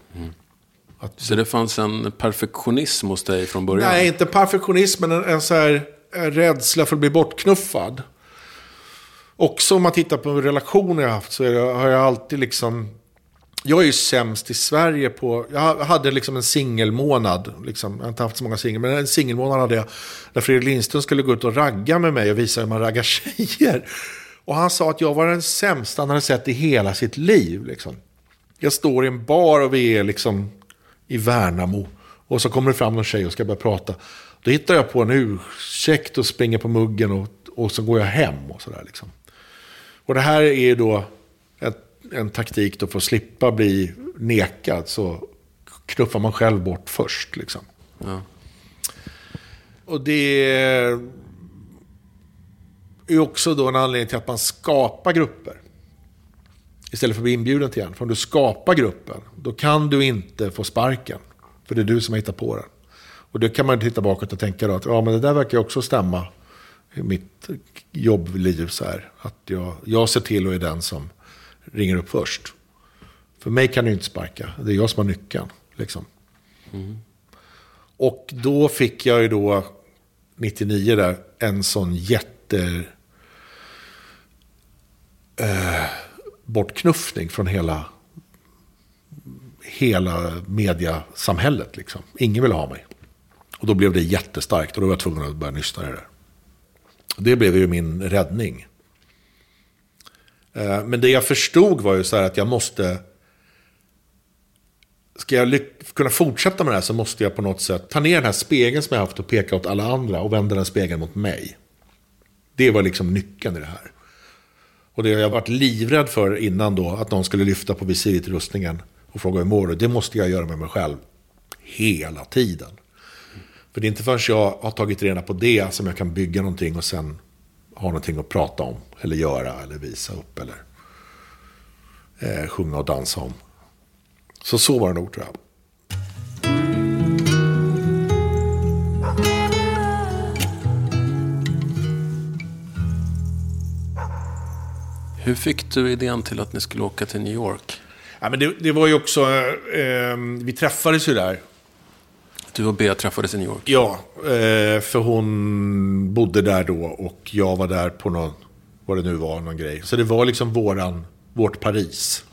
Att, Så det fanns en perfektionism hos dig från början? nej, inte perfektionism, men en, en så här en rädsla för att bli bortknuffad. Också om man tittar på relationer jag haft så är det, har jag alltid liksom... Jag är ju sämst i Sverige på... Jag hade liksom en singelmånad. Liksom, jag har inte haft så många singel, men en singelmånad hade jag. Där Fredrik Lindström skulle gå ut och ragga med mig och visa hur man raggar tjejer. Och han sa att jag var den sämsta han hade sett i hela sitt liv. Liksom. Jag står i en bar och vi är liksom i Värnamo. Och så kommer det fram någon tjej och ska börja prata. Då hittar jag på en ursäkt och springer på muggen och, och så går jag hem och sådär liksom. Och det här är ju då ett, en taktik då för att slippa bli nekad. Så knuffar man själv bort först liksom. Ja. Och det är också då en anledning till att man skapar grupper. Istället för att bli inbjuden till en. För om du skapar gruppen, då kan du inte få sparken. För det är du som har hittat på den. Och då kan man titta bakåt och tänka då att ja, men det där verkar också stämma mitt jobbliv. Så här, att jag, jag ser till och är den som ringer upp först. För mig kan du inte sparka. Det är jag som har nyckeln. Liksom. Och då fick jag ju då 99 där en sån jätte eh, bortknuffning från hela hela mediasamhället. Liksom. Ingen ville ha mig. Och då blev det jättestarkt och då var jag tvungen att börja nysta i det där. Det blev ju min räddning. Eh, men det jag förstod var ju så här att jag måste... Ska jag kunna fortsätta med det här så måste jag på något sätt ta ner den här spegeln som jag haft och peka åt alla andra och vända den spegeln mot mig. Det var liksom nyckeln i det här. Och det har jag varit livrädd för innan då, att någon skulle lyfta på visirutrustningen och fråga hur mår du? Det måste jag göra med mig själv. Hela tiden. För det är inte förrän jag har tagit reda på det som jag kan bygga någonting och sen ha någonting att prata om. Eller göra, eller visa upp, eller eh, sjunga och dansa om. Så så var det nog tror jag. Hur fick du idén till att ni skulle åka till New York? Ja, men det, det var ju också, eh, vi träffades ju där. Du och Bea träffades i New York. Ja, eh, för hon bodde där då och jag var där på någon, vad det nu var, någon grej. Så det var liksom våran, vårt Paris.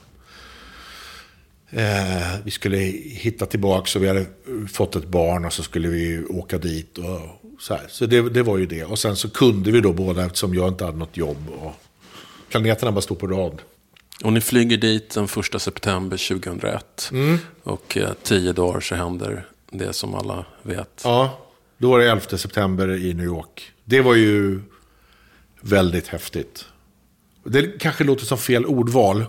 Eh, vi skulle hitta tillbaka så vi hade fått ett barn och så skulle vi åka dit och så här. Så det, det var ju det. Och sen så kunde vi då båda eftersom jag inte hade något jobb och planeterna bara stod på rad. Och ni flyger dit den 1 september 2001. Och eh, tio dagar så händer det som alla vet. Ja, då var det 11 september i New York. Det var ju väldigt häftigt. Det kanske låter som fel ordval,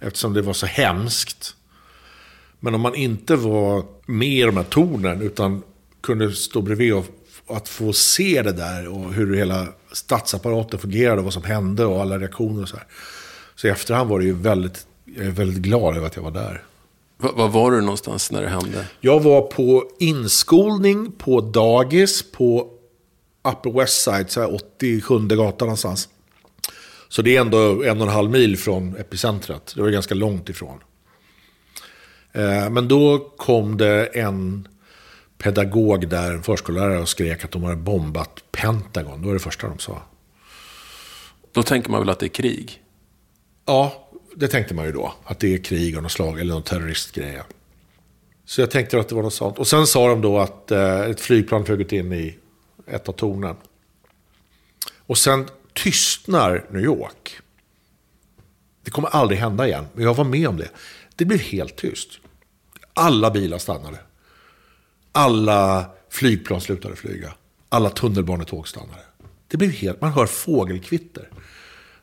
eftersom det var så hemskt. Men om man inte var med i de här tornen, utan kunde stå bredvid och att få se det där och hur hela statsapparaten fungerade och vad som hände och alla reaktioner och så här. Så i efterhand var det ju väldigt, jag är väldigt glad över att jag var där. Va- Var var du någonstans när det hände? Jag var på inskolning på dagis på Upper West Side, så här 87 gatan någonstans. Så det är ändå en och en halv mil från epicentret. Det var ganska långt ifrån. Eh, Men då kom det en pedagog där, en förskollärare, och skrek att de hade bombat Pentagon. Det var det första de sa. Då tänker man väl att det är krig? Ja, det tänkte man ju då. Att det är krig och något slag eller någon terroristgrej. Så jag tänkte att det var något sånt. Och sen sa de då att eh, ett flygplan flugit in i ett av tornen. Och sen tystnar New York. Det kommer aldrig hända igen. Men jag var med om det. Det blev helt tyst. Alla bilar stannade. Alla flygplan slutade flyga. Alla tunnelbanetåg stannade. Det blev helt, man hör fågelkvitter.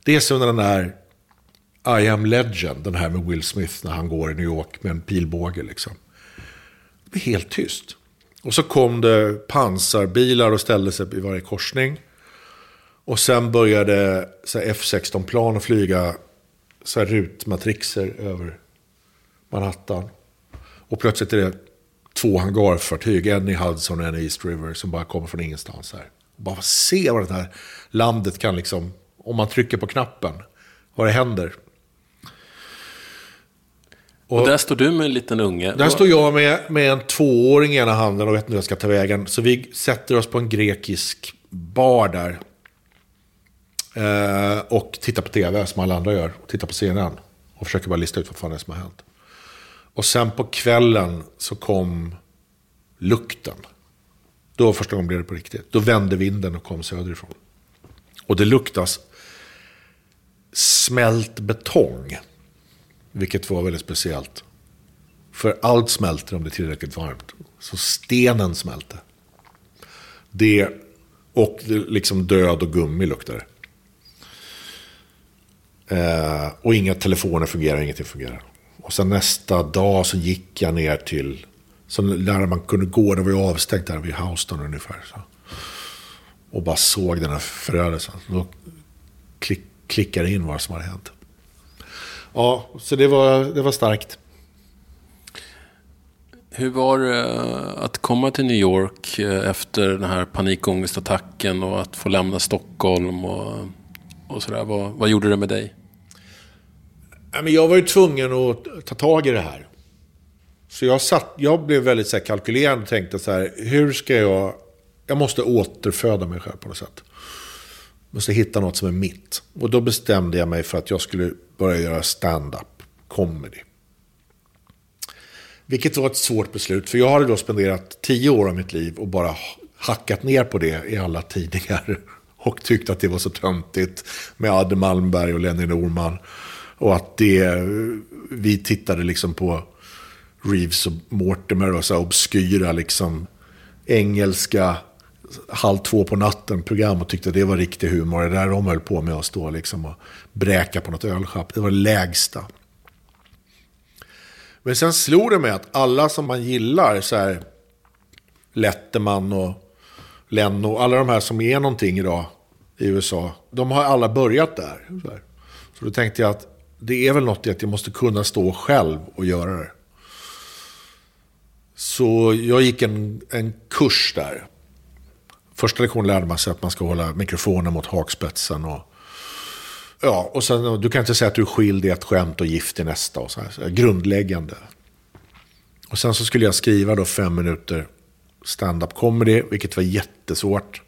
Det är som när den där i am legend, den här med Will Smith när han går i New York med en pilbåge liksom. Det blev helt tyst. Och så kom det pansarbilar och ställde sig i varje korsning. Och sen började F-16-plan att flyga så här rutmatrixer över Manhattan. Och plötsligt är det två hangarfartyg, en i Hudson och en i East River, som bara kommer från ingenstans här. Och bara se vad det här landet kan liksom, om man trycker på knappen, vad det händer. Och, där står du med en liten unge. Där står jag med, med en tvååring i ena handen och vet inte hur jag ska ta vägen. Så vi sätter oss på en grekisk bar där. Eh, och tittar på tv som alla andra gör. Och tittar på CNN. Och försöker bara lista ut vad fan det är som har hänt. Och sen på kvällen så kom lukten. Då första gången blev det på riktigt. Då vände vinden och kom söderifrån. Och det luktas smält betong. Vilket var väldigt speciellt. För allt smälter om det är tillräckligt varmt. Så stenen smälter. Det och liksom död och gummi luktar det. Eh, och inga telefoner fungerar, ingenting fungerar. Och sen nästa dag så gick jag ner till, så när man kunde gå, det var ju avstängt där vid Houston ungefär. Så. Och bara såg den här förödelsen. Då klick, klickade in vad som hade hänt. Ja, så det var, det var starkt. Hur var det eh, att komma till New York eh, efter den här panikångestattacken och att få lämna Stockholm och, och sådär? Vad, vad gjorde det med dig? Jag var ju tvungen att ta tag i det här. Så jag, satt, jag blev väldigt så kalkylerande och tänkte så här, hur ska jag... Jag måste återföda mig själv på något sätt. Måste hitta något som är mitt. Och då bestämde jag mig för att jag skulle börja göra stand-up comedy. Vilket var ett svårt beslut, för jag hade då spenderat tio år av mitt liv och bara hackat ner på det i alla tidningar. Och tyckt att det var så töntigt med Adde Malmberg och Lenny Norman. Och att det, vi tittade liksom på Reeves och Mortimer och så obskyra liksom engelska halv två på natten program och tyckte att det var riktig humor. Det där de höll på med att stå liksom och bräka på något ölschapp. Det var det lägsta. Men sen slog det mig att alla som man gillar, så här Letterman och Leno, alla de här som är någonting idag i USA, de har alla börjat där. Så, här. så då tänkte jag att det är väl något i att jag måste kunna stå själv och göra det. Så jag gick en, en kurs där. Första lektionen lärde man sig att man ska hålla mikrofonen mot hakspetsen. Och, ja, och sen, du kan inte säga att du är skild i ett skämt och gift i nästa. Och så här, så här, grundläggande. Och sen så skulle jag skriva då fem minuter stand-up comedy, vilket var jättesvårt.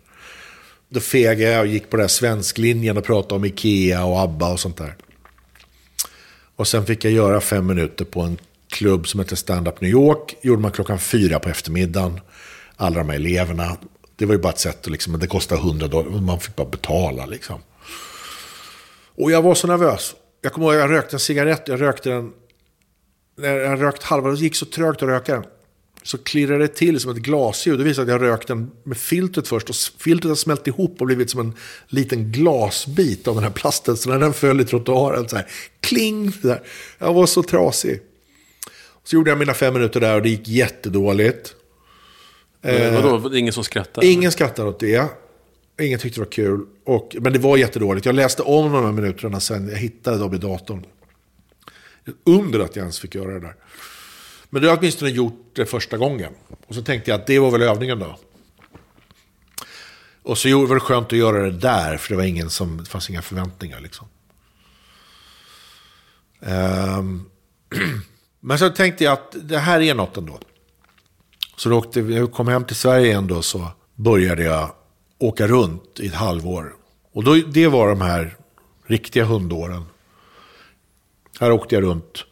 Då fegade jag och gick på den här svensklinjen och pratade om Ikea och ABBA och sånt där. Och sen fick jag göra fem minuter på en klubb som heter Stand Up New York. gjorde man klockan fyra på eftermiddagen. Alla de här eleverna. Det var ju bara ett sätt att liksom, det kostade 100 dollar. Man fick bara betala liksom. Och jag var så nervös. Jag kommer ihåg, jag rökte en cigarett. Jag rökte den. När jag rökt halva, det gick så trögt att röka den. Så klirrade det till som ett glasljud. Det visade att jag rökt den med filtret först. Och filtret har smält ihop och blivit som en liten glasbit av den här plasten. Så när den föll i trottoaren så här, kling. Så där. Jag var så trasig. Så gjorde jag mina fem minuter där och det gick jättedåligt. Eh, vadå, det är ingen som skrattar? Ingen skrattar åt det. Ingen tyckte det var kul. Och, men det var jättedåligt. Jag läste om de här minuterna sen. Jag hittade dem i datorn. Under att jag ens fick göra det där. Men du har åtminstone gjort det första gången. Och så tänkte jag att det var väl övningen då. Och så var det skönt att göra det där, för det var ingen som, det fanns inga förväntningar liksom. Um, men så tänkte jag att det här är något ändå. Så då åkte, jag kom hem till Sverige igen då så började jag åka runt i ett halvår. Och då, det var de här riktiga hundåren. Här åkte jag runt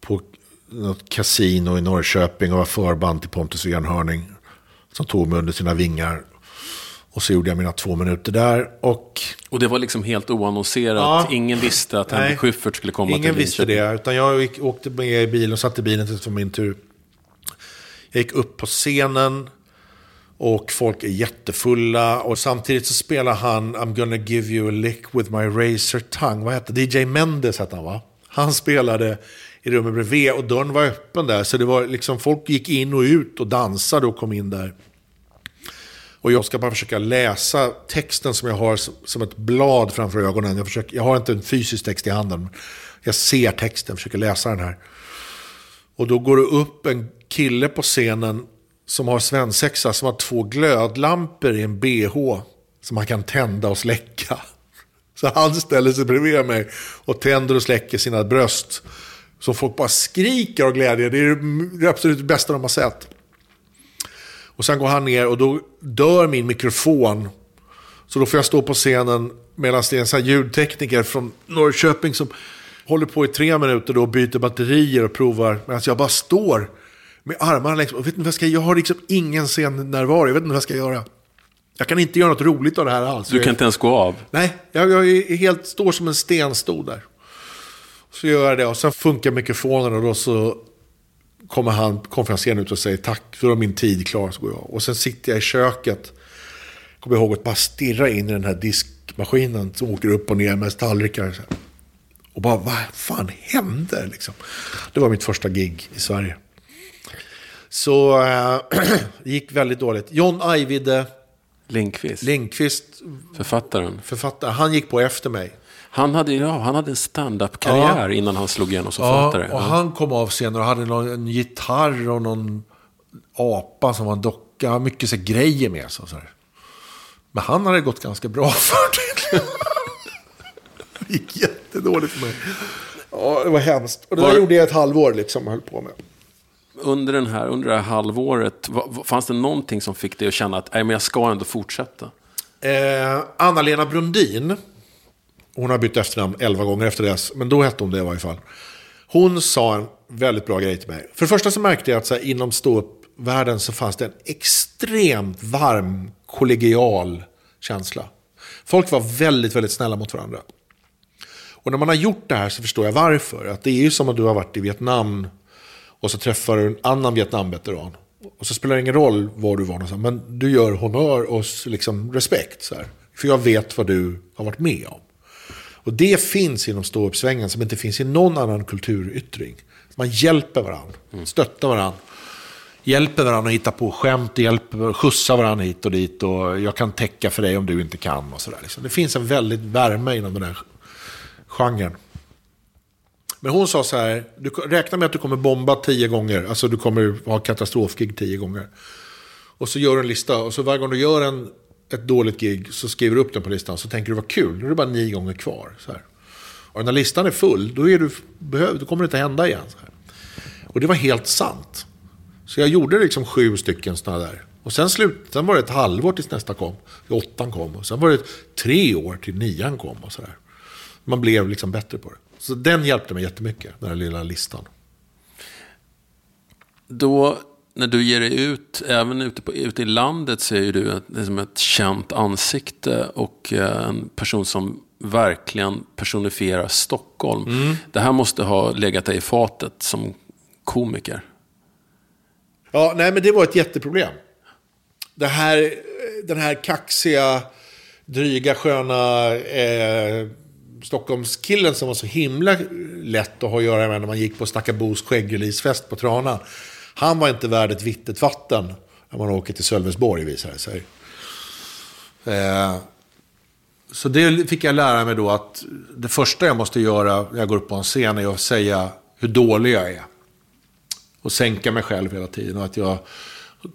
på något kasino i Norrköping och var förband till Pontus Enhörning. Som tog mig under sina vingar. Och så gjorde jag mina två minuter där. Och, och det var liksom helt oannonserat? Ja, Ingen visste att Henrik Schyffert skulle komma till Ingen visste det. Utan jag gick, åkte med i bilen och satte bilen tills det var min tur. Jag gick upp på scenen. Och folk är jättefulla. Och samtidigt så spelar han I'm gonna give you a lick with my razor tongue. Vad hette DJ Mendes hette han va? Han spelade i rummet bredvid och dörren var öppen där. Så det var liksom, folk gick in och ut och dansade och kom in där. Och jag ska bara försöka läsa texten som jag har som ett blad framför ögonen. Jag, försöker, jag har inte en fysisk text i handen. Jag ser texten, försöker läsa den här. Och då går det upp en kille på scenen som har svensexa som har två glödlampor i en bh som han kan tända och släcka. Så han ställer sig bredvid mig och tänder och släcker sina bröst. Så folk bara skriker av glädje. Det är det absolut bästa de har sett. Och sen går han ner och då dör min mikrofon. Så då får jag stå på scenen medan det är en sån här ljudtekniker från Norrköping som håller på i tre minuter då och byter batterier och provar. Medan jag bara står med armarna längs. Och vet inte vad jag ska Jag har liksom ingen scennärvaro. Jag vet inte vad jag ska göra. Jag kan inte göra något roligt av det här alls. Du kan inte ens gå av? Nej, jag, jag helt, står som en stenstod där. Så gör jag det och sen funkar mikrofonen och då så kommer han, konferencieren ut och säger tack, så är min tid klar. Så går jag. Och sen sitter jag i köket, kommer ihåg att bara stirra in i den här diskmaskinen som åker upp och ner med tallrikar. Och bara, vad fan hände liksom? Det var mitt första gig i Sverige. Så det gick väldigt dåligt. John Ajvide Lindqvist, Lindqvist, författaren. författare, han gick på efter mig. Han hade, ja, han hade en stand-up-karriär innan han slog igenom som författare. och han kom av scenen och hade någon, en gitarr och någon apa som var en docka. Mycket så grejer med sig. Så här. Men han hade gått ganska bra för det. Det gick jättedåligt för mig. Ja, det var hemskt. Och det Var- där gjorde jag ett halvår liksom, höll på med. Under, den här, under det här halvåret, fanns det någonting som fick dig att känna att Nej, men jag ska ändå fortsätta? Eh, Anna-Lena Brundin, hon har bytt efternamn elva gånger efter dess, men då hette hon det i varje fall. Hon sa en väldigt bra grej till mig. För det första så märkte jag att så här, inom ståuppvärlden så fanns det en extremt varm, kollegial känsla. Folk var väldigt, väldigt snälla mot varandra. Och när man har gjort det här så förstår jag varför. Att det är ju som att du har varit i Vietnam och så träffar du en annan Vietnamveteran. Och så spelar det ingen roll var du var någonstans. Men du gör honör och liksom respekt. Så här. För jag vet vad du har varit med om. Och det finns inom ståuppsvängen som inte finns i någon annan kulturyttring. Man hjälper varandra, stöttar varandra. Hjälper varandra att hitta på skämt, hjälper, skjutsar varandra hit och dit. Och jag kan täcka för dig om du inte kan. Och så där, liksom. Det finns en väldigt värme inom den här genren. Men hon sa så här, du räkna med att du kommer bomba tio gånger. Alltså du kommer ha katastrofgig tio gånger. Och så gör du en lista. Och så varje gång du gör en, ett dåligt gig så skriver du upp den på listan. Så tänker du vad kul, nu är det bara nio gånger kvar. Så här. Och när listan är full, då, är du, behöv, då kommer det inte hända igen. Så här. Och det var helt sant. Så jag gjorde liksom sju stycken sådana där. Och sen, slut, sen var det ett halvår tills nästa kom. Till åttan kom. Och sen var det tre år till nian kom. Och så där. Man blev liksom bättre på det. Så den hjälpte mig jättemycket, den här lilla listan. Då, när du ger dig ut, även ute, på, ute i landet, så är ju du ett, liksom ett känt ansikte och eh, en person som verkligen personifierar Stockholm. Det här måste ha legat dig i fatet som komiker. Ja, nej men det var ett jätteproblem. Det här, den här kaxiga, dryga, sköna eh, Stockholmskillen som var så himla lätt att ha att göra med när man gick på Snacka Bos skäggreleasefest på Tranan. Han var inte värd ett vittet vatten när man åker till Sölvesborg visar det sig. Eh, så det fick jag lära mig då att det första jag måste göra när jag går upp på en scen är att säga hur dålig jag är och sänka mig själv hela tiden. Och att jag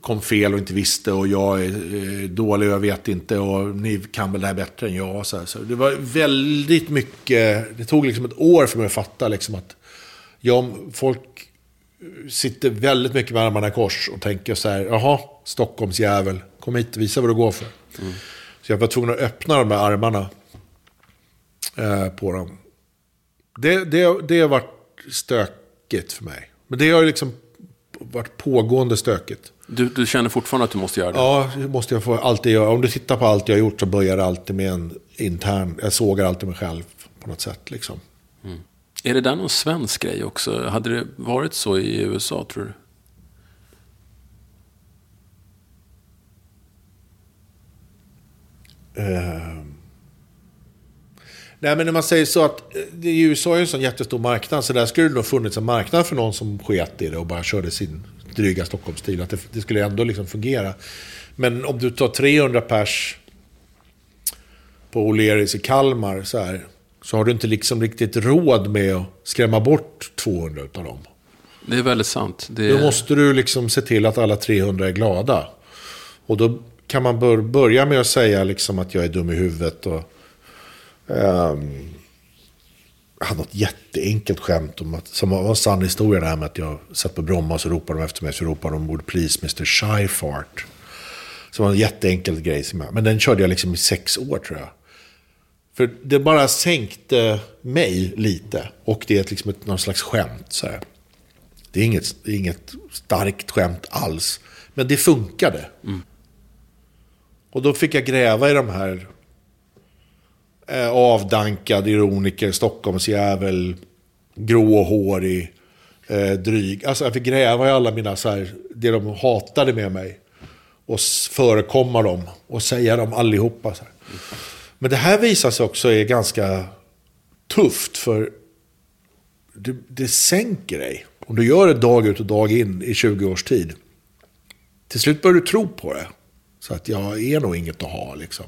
kom fel och inte visste och jag är eh, dålig och jag vet inte och ni kan väl det här bättre än jag. Så, så det var väldigt mycket, det tog liksom ett år för mig att fatta liksom att jag, folk sitter väldigt mycket med armarna i kors och tänker så här, jaha, Stockholmsjävel, kom hit och visa vad du går för. Så jag var tvungen att öppna de där armarna eh, på dem. Det, det, det har varit stökigt för mig. Men det har ju liksom varit pågående stökigt. Du, du känner fortfarande att du måste göra det? Ja, det måste jag få alltid göra. Om du tittar på allt jag har gjort så börjar det alltid med en intern... Jag sågar alltid mig själv på något sätt. Liksom. Är det där någon svensk grej också? Hade det varit så i USA, tror du? Eh. Nej, men när man säger så att eh, USA är en sån jättestor marknad, så där skulle det nog funnits en marknad för någon som sket i det och bara körde sin dryga Stockholmsstil. Att det, det skulle ändå liksom fungera. Men om du tar 300 pers på O'Learys i Kalmar så, här, så har du inte liksom riktigt råd med att skrämma bort 200 utav dem. Det är väldigt sant. Det Då måste du liksom se till att alla 300 är glada. Och då kan man bör, börja med att säga liksom att jag är dum i huvudet. Och, ehm, jag hade något jätteenkelt skämt om att, som var en sann historia det här med att jag satt på Bromma och så ropade de efter mig. Så ropade de ord please Mr. Shyfart. Som var en jätteenkel grej. Som jag, men den körde jag liksom i sex år tror jag. För det bara sänkte mig lite. Och det är liksom ett, någon slags skämt. Så här. Det är inget, det är inget starkt skämt alls. Men det funkade. Och då fick jag gräva i de här eh, avdankad ironiker, Stockholmsjävel, gråhårig, eh, dryg. Alltså jag fick gräva i alla mina, så här, det de hatade med mig. Och förekomma dem och säga dem allihopa. Så här. Men det här visar sig också är ganska tufft. För det, det sänker dig. Om du gör det dag ut och dag in i 20 års tid. Till slut börjar du tro på det. Så att jag är nog inget att ha liksom.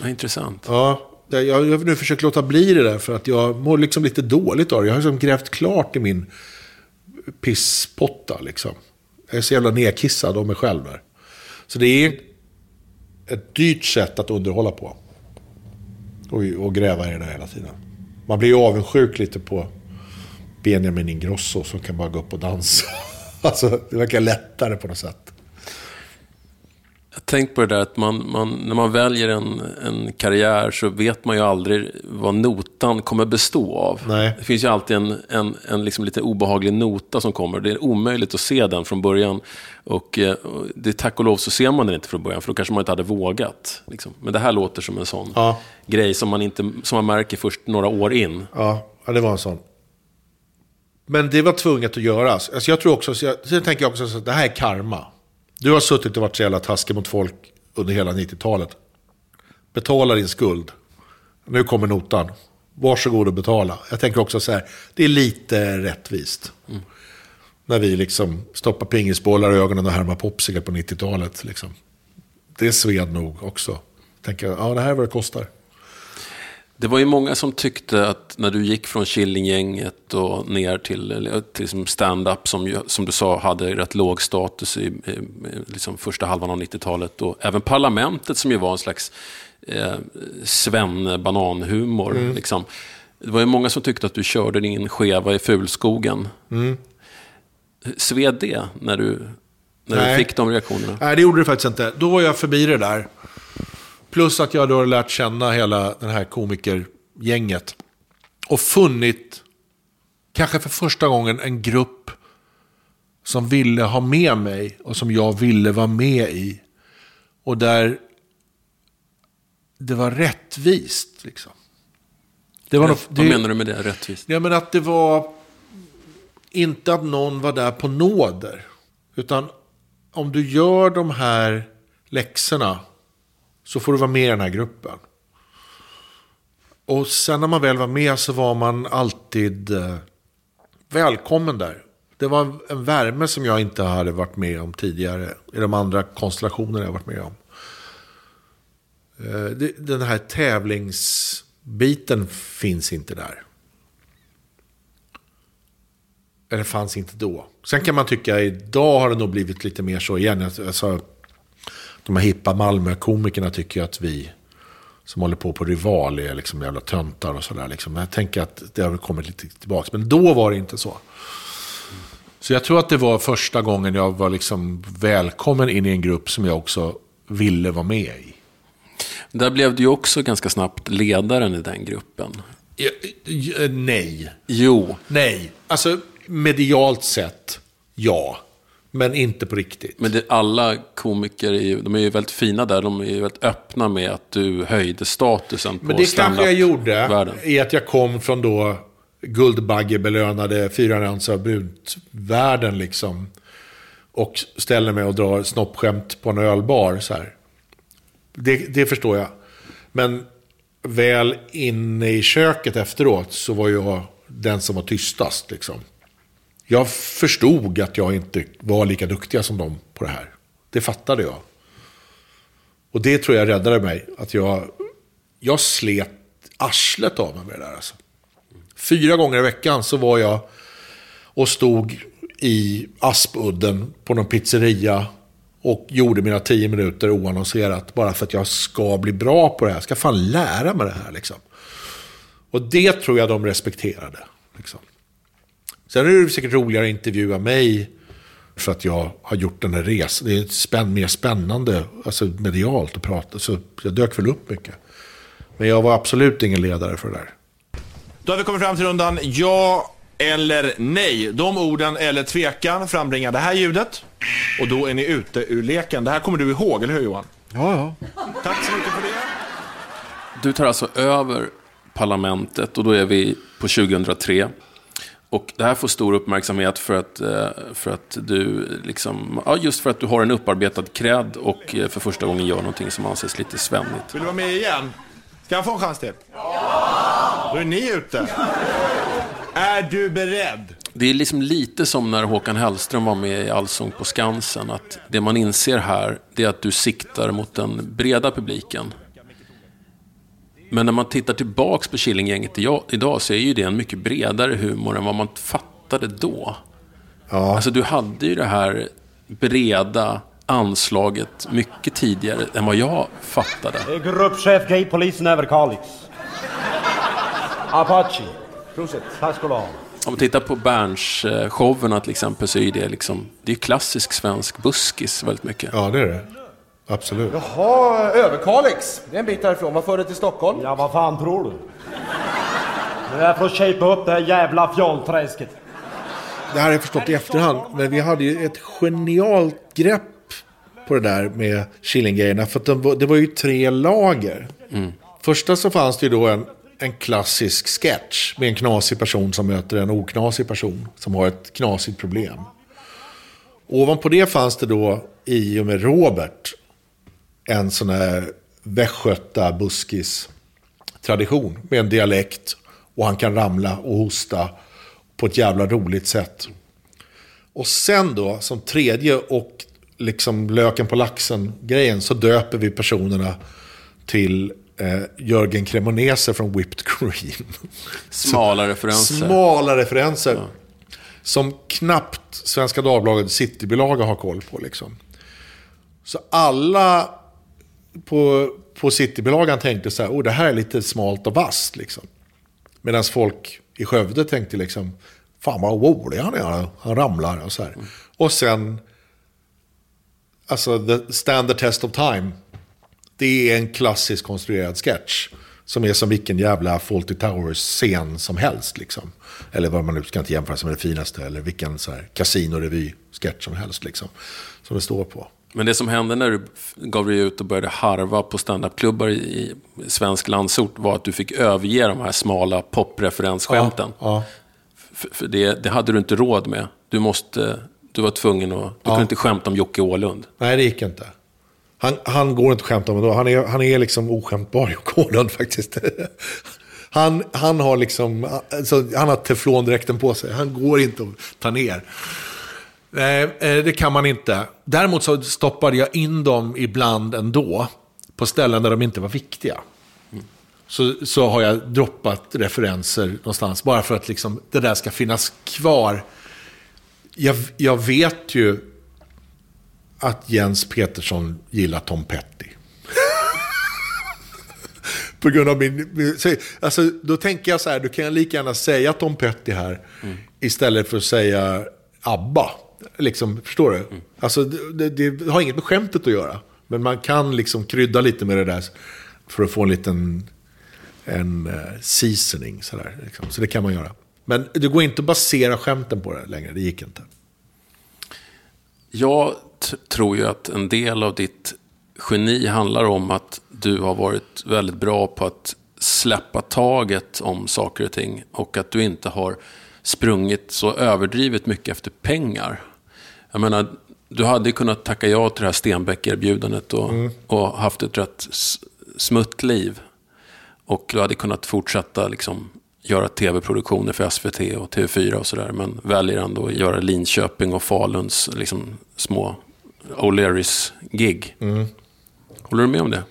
Ja, intressant. Ja, jag jag har nu försökt låta bli det där för att jag mår liksom lite dåligt av det. Jag har liksom grävt klart i min pisspotta liksom. Jag är så jävla nedkissad av mig själv där. Så det är ett dyrt sätt att underhålla på. Och, och gräva i det där hela tiden. Man blir ju avundsjuk lite på Benjamin Ingrosso som kan bara gå upp och dansa. Alltså, det verkar lättare på något sätt. Jag tänkt på det där att man, man, när man väljer en, en karriär så vet man ju aldrig vad notan kommer bestå av. Nej. Det finns ju alltid en, en, en liksom lite obehaglig nota som kommer. Det är omöjligt att se den från början. Och, eh, och det, tack och lov så ser man den inte från början, för då kanske man inte hade vågat. Liksom. Men det här låter som en sån Ja. grej som man, inte, som man märker först några år in. Ja, ja, det var en sån. Men det var tvunget att göras. Alltså jag tror också, så jag, sen tänker jag också så att det här är karma. Du har suttit och varit så jävla taskig mot folk under hela 90-talet. Betala din skuld. Nu kommer notan. Varsågod och betala. Jag tänker också så här, det är lite rättvist. När vi liksom stoppar pingisbollar i ögonen och härmar popsicle på 90-talet. Liksom. Det sved nog också. Tänker, ja det här är vad det kostar. Det var ju många som tyckte att när du gick från Killinggänget och ner till, till stand-up som, som du sa hade rätt låg status i, i liksom första halvan av 90-talet. Och även Parlamentet som ju var en slags eh, svenne-bananhumor. Liksom. Det var ju många som tyckte att du körde din skeva i fulskogen. Sved det när du, när du fick de reaktionerna? Nej, det gjorde det faktiskt inte. Då var jag förbi det där. Plus att jag då har lärt känna hela den här komikergänget. Och funnit, kanske för första gången, en grupp som ville ha med mig och som jag ville vara med i. Och där det var rättvist. Liksom. Det var nog, det, Vad menar du med det, rättvist? Ja, men att det var inte att någon var där på nåder. Utan om du gör de här läxorna så får du vara med i den här gruppen. Och sen när man väl var med så var man alltid eh, välkommen där. Det var en- värme som jag inte hade varit med om tidigare. I de andra konstellationerna jag varit med om. Eh, det- Den här tävlingsbiten finns inte där. Eller fanns inte då. Sen kan man tycka idag har det nog blivit lite mer så igen. Alltså, de här hippa Malmö-komikerna tycker ju att vi som håller på på Rival är liksom jävla töntar och sådär. Liksom. Men jag tänker att det har kommit lite tillbaka. Men då var det inte så. Så jag tror att det var första gången jag var liksom välkommen in i en grupp som jag också ville vara med i. Där blev du också ganska snabbt ledaren i den gruppen. Ja, Nej. Jo, Nej. Alltså medialt sett, ja. Men inte på riktigt. Men det, alla komiker är ju, de är ju väldigt fina där. De är ju väldigt öppna med att du höjde statusen på Men det kanske jag gjorde. världen. I att jag kom från då Guldbaggebelönade fyra nyanser av brunt-världen liksom. Och ställer mig och drar snoppskämt på en ölbar så här. Det, det förstår jag. Men väl inne i köket efteråt så var jag den som var tystast liksom. Jag förstod att jag inte var lika duktiga som dem på det här. Det fattade jag. Och det tror jag räddade mig. Att jag, jag slet arslet av mig med det där. Alltså. Fyra gånger i veckan så var jag och stod i Aspudden på någon pizzeria och gjorde mina tio minuter oannonserat bara för att jag ska bli bra på det här. Jag ska fan lära mig det här liksom. Och det tror jag de respekterade. Liksom. Sen är det säkert roligare att intervjua mig för att jag har gjort den här resan. Det är spänn, mer spännande alltså medialt att prata. Så jag dök väl upp mycket. Men jag var absolut ingen ledare för det där. Då har vi kommit fram till rundan ja eller nej. De orden eller tvekan frambringar det här ljudet. Och då är ni ute ur leken. Det här kommer du ihåg, eller hur Johan? Ja, ja. Tack så mycket för det. Du tar alltså över parlamentet och då är vi på 2003. Och det här får stor uppmärksamhet för att, eh, för att du liksom, ja, just för att du har en upparbetad cred och eh, för första gången gör någonting som anses lite svennigt. Vill du vara med igen? Ska jag få en chans till? Ja! Då är ni ute. Är du beredd? Det är liksom lite som när Håkan Hellström var med i Allsång på Skansen. Att det man inser här, det är att du siktar mot den breda publiken. Men när man tittar tillbaks på Killinggänget idag så är ju det en mycket bredare humor än vad man fattade då. Ja. Alltså du hade ju det här breda anslaget mycket tidigare än vad jag fattade. Gruppchef Gay-polisen Överkalix. Apache. Prosit. Tack ska du ha. Om man tittar på Berns-showerna till exempel så är det liksom, det är klassisk svensk buskis väldigt mycket. Ja, det är det. Absolut. Jaha, Överkalix. Det är en bit härifrån. Vad för dig till Stockholm? Ja, vad fan tror du? Det är för att shapea upp det här jävla fjollträsket. Det här har jag förstått i efterhand. Men vi hade ju ett genialt grepp på det där med Killinggrejerna. För att de, var- det var ju tre lager. Första så fanns det ju då en, en klassisk sketch med en knasig person som möter en oknasig person som har ett knasigt problem. Ovanpå det fanns det då, i och med Robert, en sån här västgöta buskis tradition med en dialekt och han kan ramla och hosta på ett jävla roligt sätt. Och sen då, som tredje och liksom löken på laxen-grejen, så döper vi personerna till eh, Jörgen Cremonese från Whipped Cream. Smala referenser. Smala referenser. Som knappt Svenska Dagbladet Citybilaga har koll på. Liksom. Så alla på, på Citybilagan tänkte så här, oh, det här är lite smalt och vasst. Liksom. Medan folk i Skövde tänkte liksom, fan vad rolig han är, han ramlar och så här. Och sen, alltså the stand the test of time. Det är en klassisk konstruerad sketch. Som är som vilken jävla Fawlty Towers-scen som helst. Liksom. Eller vad man nu ska inte jämföra sig med det finaste. Eller vilken så här kasinorevy-sketch som helst. Liksom. Som det står på. Men det som hände när du gav dig ut och började harva på standupklubbar i, svensk landsort var att du fick överge de här smala popreferensskämten. Ja, För, för det, det hade du inte råd med. Du, måste, du var tvungen att... Du kunde inte skämta om Jocke Åhlund. Nej, det gick inte. Han, han går inte att skämta om ändå. Han är, han är liksom oskämtbar, Jocke Åhlund faktiskt. Han, han har liksom, alltså, han har teflondräkten på sig. Han går inte att ta ner. Nej, eh, det kan man inte. Däremot så stoppade jag in dem ibland ändå. På ställen där de inte var viktiga. Så, så har jag droppat referenser någonstans. Bara för att liksom, det där ska finnas kvar. Jag, jag vet ju att Jens Petersson gillar Tom Petty. På grund av min... min- så- Alltså, då tänker jag så här, då kan jag lika gärna säga Tom Petty här. Istället för att säga ABBA. Liksom, förstår du? Alltså, det, det, det har inget med skämtet att göra. Men man kan liksom krydda lite med det där. För att få en liten en uh, seasoning. Så, där, liksom. så det kan man göra. Men det går inte att basera skämten på det längre. Det gick inte. Jag tror ju att en del av ditt geni handlar om att du har varit väldigt bra på att släppa taget om saker och ting. Och att du inte har sprungit så överdrivet mycket efter pengar. Jag menar, du hade kunnat tacka ja till det här Stenbeck-erbjudandet och, och haft ett rätt smutt liv. Och du hade kunnat fortsätta liksom, göra tv-produktioner för SVT och TV4 och sådär. Men väljer ändå att göra Linköping och Faluns liksom, små O'Learys-gig. Håller du med om det?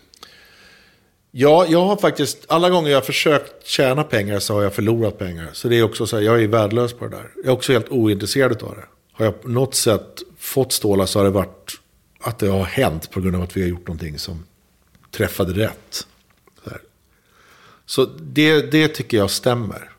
Ja, jag har faktiskt, alla gånger jag har försökt tjäna pengar så har jag förlorat pengar. Så det är också så här, jag är värdelös på det där. Jag är också helt ointresserad av det. Har jag på något sätt fått stålar så har det varit att det har hänt på grund av att vi har gjort någonting som träffade rätt. Så, så det, det tycker jag stämmer.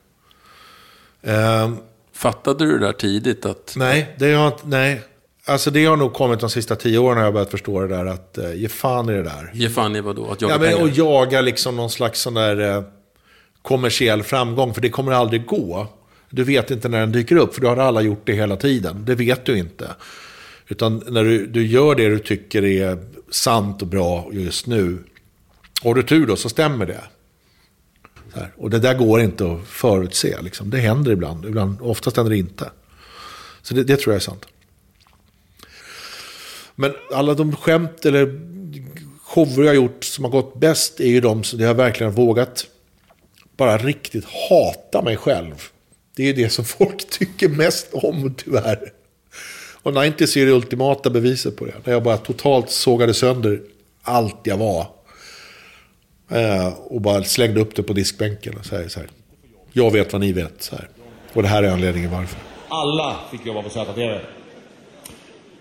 Um, Fattade du det där tidigt? Att... Nej, det har, nej. Alltså det har nog kommit de sista tio åren har jag börjat förstå det där att uh, ge fan i det där. Ge fan i vad då? Att jaga ja, men, pengar? Och jaga liksom någon slags sån där uh, kommersiell framgång. För det kommer aldrig gå. Du vet inte när den dyker upp, för då har alla gjort det hela tiden. Det vet du inte. Utan när du, du gör det du tycker är sant och bra just nu. Har du tur då så stämmer det. Och det där går inte att förutse. Liksom. Det händer ibland, ibland oftast händer det inte. Så det, det tror jag är sant. Men alla de skämt eller shower jag har gjort som har gått bäst är ju de som jag verkligen vågat bara riktigt hata mig själv. Det är det som folk tycker mest om tyvärr. Och 90 är det ultimata beviset på det. När jag bara totalt sågade sönder allt jag var. Eh, och bara slängde upp det på diskbänken och säger så här. Jag vet vad ni vet. Så här. Och det här är anledningen varför. Alla fick jobba på ZTV.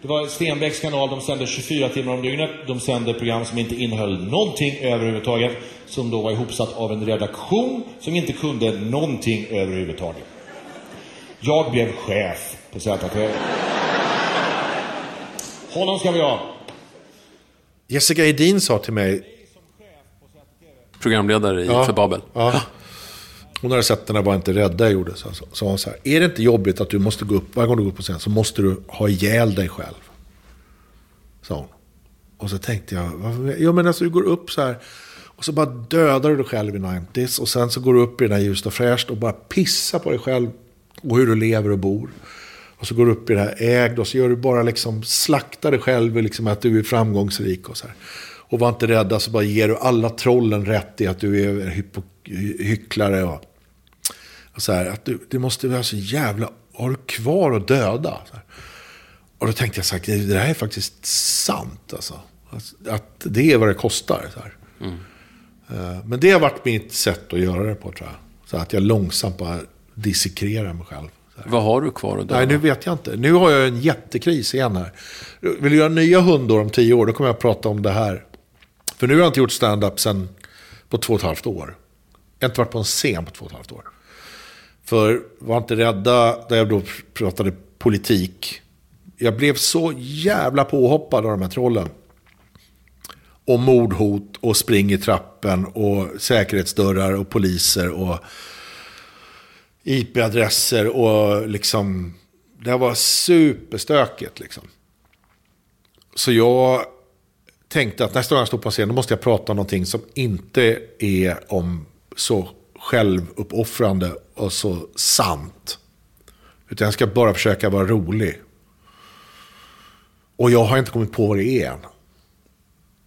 Det var Stenbecks kanal, de sände 24 timmar om dygnet. De sände program som inte innehöll någonting överhuvudtaget. Som då var ihopsatt av en redaktion som inte kunde någonting överhuvudtaget. Jag blev chef på ZTV. Honom ska vi ha. Jessica Edin sa till mig. Programledare i, för Babel. Ja. Hon hade sett den där Var inte rädda jag gjorde. Så sa hon så här. Är det inte jobbigt att du måste gå upp, varje gång du går upp på scen så måste du ha ihjäl dig själv? Sa hon. Och så tänkte jag, ja men alltså du går upp så här. Och så bara dödar du dig själv i 90s. Och sen så går du upp i den här ljust och fräscht och bara pissar på dig själv. Och hur du lever och bor. Och så går du upp i det här ägd och så gör du bara liksom, slaktar dig själv liksom att du är framgångsrik och så här. Och var inte rädda så bara ger du alla trollen rätt i att du är hypo, hycklare och, och så här. Att du, det måste vara så jävla, har du kvar att döda? Och då tänkte jag så här, det här är faktiskt sant alltså. Att, det är vad det kostar. Så mm. Men det har varit mitt sätt att göra det på tror jag. Så att jag långsamt bara dissekrerar mig själv. Vad har du kvar att döda? Nej, nu vet jag inte. Nu har jag en jättekris igen här. Vill du göra nya hundår om tio år, då kommer jag att prata om det här. För nu har jag inte gjort stand-up sen på två och ett halvt år. Jag har inte varit på en scen på två och ett halvt år. För var inte rädda, där jag då pratade politik. Jag blev så jävla påhoppad av de här trollen. Och mordhot och spring i trappen och säkerhetsdörrar och poliser och IP-adresser och liksom... Det var superstökigt liksom. Så jag tänkte att nästa gång jag står på scen, då måste jag prata om någonting som inte är om så självuppoffrande och så sant. Utan jag ska bara försöka vara rolig. Och jag har inte kommit på vad det är än.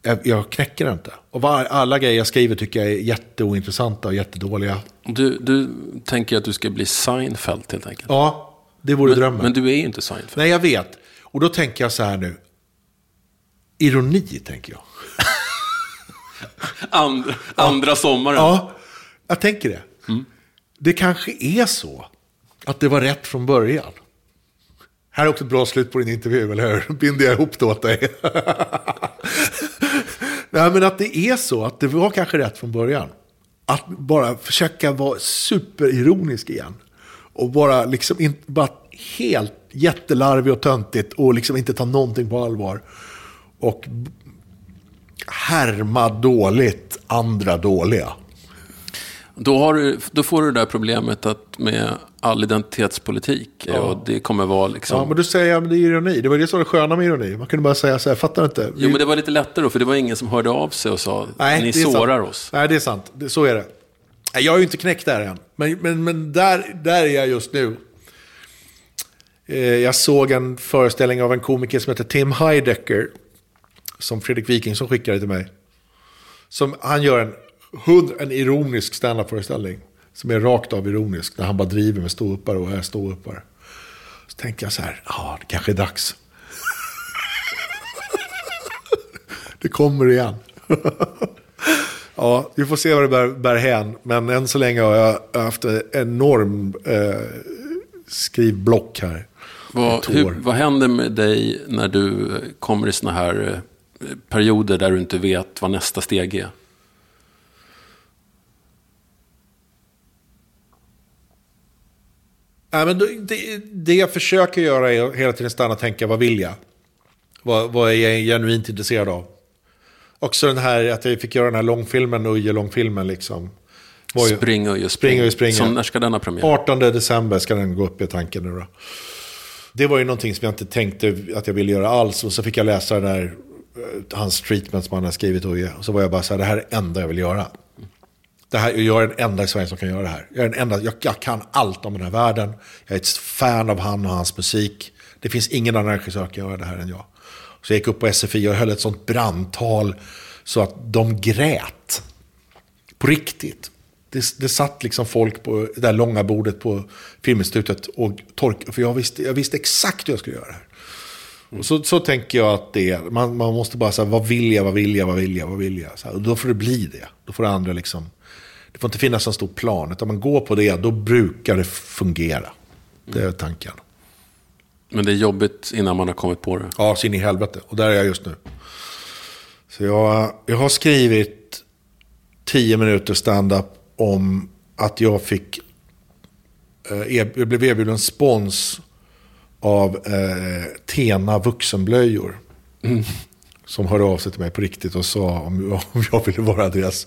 Jag, jag knäcker det inte. Och var, alla grejer jag skriver tycker jag är jätteointressanta och jättedåliga. Du, du tänker att du ska bli Seinfeld helt enkelt? Ja, det vore men, drömmen. Men du är ju inte Seinfeld. Nej, jag vet. Och då tänker jag så här nu. Ironi, tänker jag. andra, andra sommaren. Ja, jag tänker det. Mm. Det kanske är så att det var rätt från början. Här är också ett bra slut på din intervju, eller hur? Binder jag ihop det åt dig. Nej, men att det är så, att det var kanske rätt från början. Att bara försöka vara superironisk igen. Och bara liksom inte, bara helt jättelarvig och töntigt och liksom inte ta någonting på allvar. Och härma dåligt andra dåliga. Då, du, då får du det där problemet att med all identitetspolitik. Ja. Och det kommer vara liksom... Ja, men du säger att det är ironi. Det var det som var det sköna med ironi. Man kunde bara säga så här, fattar inte? Vi... Jo, men det var lite lättare då, för det var ingen som hörde av sig och sa, Nej, ni sårar sant. oss. Nej, det är sant. Så är det. Jag har ju inte knäckt där än. Men, men, men där, där är jag just nu. Eh, jag såg en föreställning av en komiker som heter Tim Heidecker. Som Fredrik Wikingsson skickade till mig. Som, han gör en, en ironisk standup-föreställning. Som är rakt av ironisk. När han bara driver med ståuppare och är ståuppare. Så tänker jag så här, ja det kanske är dags. det kommer igen. ja, vi får se vad det bär, bär hän. Men än så länge har jag haft en enorm eh, skrivblock här. Vad, hur, vad händer med dig när du kommer i såna här eh, perioder där du inte vet vad nästa steg är? Nej, men det, det jag försöker göra är hela tiden stanna och tänka, vad vill jag? Vad, vad är jag genuint intresserad av? Också den här att jag fick göra den här långfilmen, Uje-långfilmen liksom. Var ju- Spring Uje, spring. Spring Uje. Som, när ska denna premiär? 18 december ska den gå upp i tanken nu då. Det var ju någonting som jag inte tänkte att jag ville göra alls. Och så fick jag läsa den där, eh, hans treatment som han har skrivit. Och och så var jag bara så här, det här är det enda jag vill göra. Det här, jag är den enda i Sverige som kan göra det här. Jag, är den enda, jag, jag kan allt om den här världen. Jag är ett fan av han och hans musik. Det finns ingen annan regissör som kan göra det här än jag. Så jag gick upp på SFI och höll ett sånt brandtal så att de grät. På riktigt. Det, det satt liksom folk på det där långa bordet på Filminstitutet och torkade. För jag visste, jag visste exakt hur jag skulle göra det här. Och så, så tänker jag att det är. Man, man måste bara säga, vad vill jag, vad vill jag, vad vill jag, vad vill jag? Så här, och då får det bli det. Då får det andra liksom. Det får inte finnas en stor plan. Utan man går på det, då brukar det fungera. Det är tanken. Men det är jobbigt innan man har kommit på det. Ja, så in i helvete. Och där är jag just nu. Så jag, jag har skrivit tio minuter stand-up om att jag fick... Eh, er, jag blev erbjuden spons av eh, Tena vuxenblöjor. Som hörde av sig till mig på riktigt och sa om, om jag ville vara deras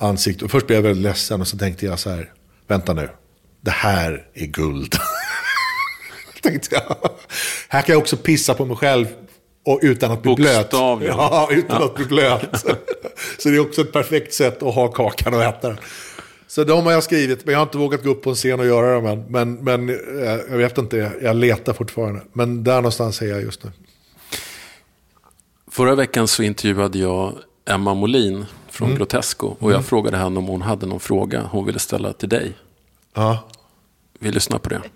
ansikte. Och först blev jag väldigt ledsen och så tänkte jag så här, vänta nu, det här är guld. tänkte jag. Här kan jag också pissa på mig själv och utan att bli blöt. Ja, utan att bli blöt. Så det är också ett perfekt sätt att ha kakan och äta den. Så de har jag skrivit, men jag har inte vågat gå upp på en scen och göra dem än. Men, men eh, jag vet inte, jag letar fortfarande. Men där någonstans är jag just nu. Förra veckan så intervjuade jag Emma Molin från Mm. Grotesco. Och jag frågade henne om hon hade någon fråga hon ville ställa till dig. Ja. Vi lyssnar på det.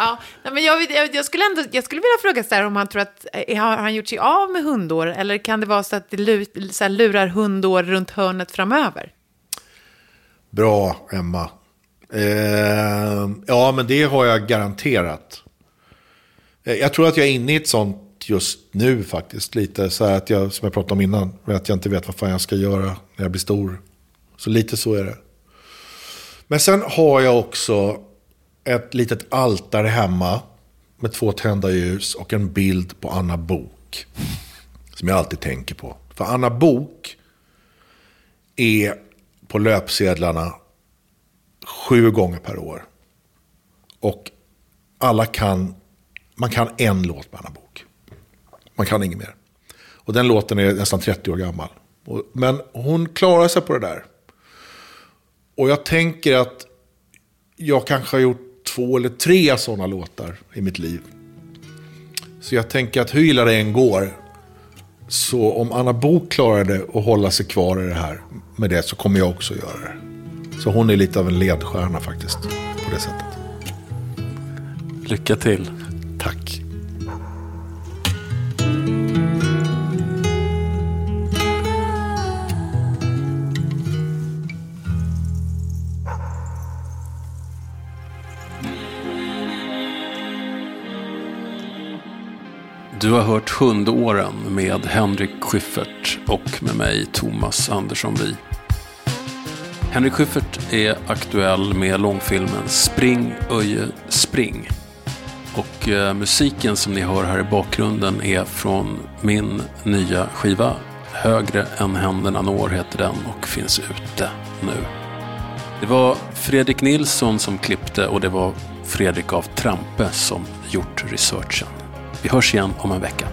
Ja, men jag, jag, jag, skulle ändå, jag skulle vilja fråga så här om han tror att, eh, har han gjort sig av med hundår? Eller kan det vara så att det lu, så här, lurar hundår runt hörnet framöver? Bra, Emma. Eh, ja, men det har jag garanterat. Eh, Jag tror att jag är inne i ett sånt just nu faktiskt. Lite så här att jag, som jag pratade om innan, att jag inte vet vad fan jag ska göra när jag blir stor. Så lite så är det. Men sen har jag också ett litet altare hemma med två tända ljus och en bild på Anna Bok. Som jag alltid tänker på. För Anna Bok är på löpsedlarna sju gånger per år. Och alla kan, man kan en låt med Anna Bok. Man kan inget mer. Och den låten är nästan 30 år gammal. Men hon klarar sig på det där. Och jag tänker att jag kanske har gjort två eller tre sådana låtar i mitt liv. Så jag tänker att hur illa det än går, så om Anna Bok klarade att hålla sig kvar i det här med det så kommer jag också göra det. Så hon är lite av en ledstjärna faktiskt, på det sättet. Lycka till. Tack. Du har hört Hundåren med Henrik Schyffert och med mig Thomas Andersson Vi. Henrik Schyffert är aktuell med långfilmen Spring Öje Spring. Och eh, musiken som ni hör här i bakgrunden är från min nya skiva. Högre än händerna når heter den och finns ute nu. Det var Fredrik Nilsson som klippte och det var Fredrik av Trampe som gjort researchen. Vi hörs igen om en vecka.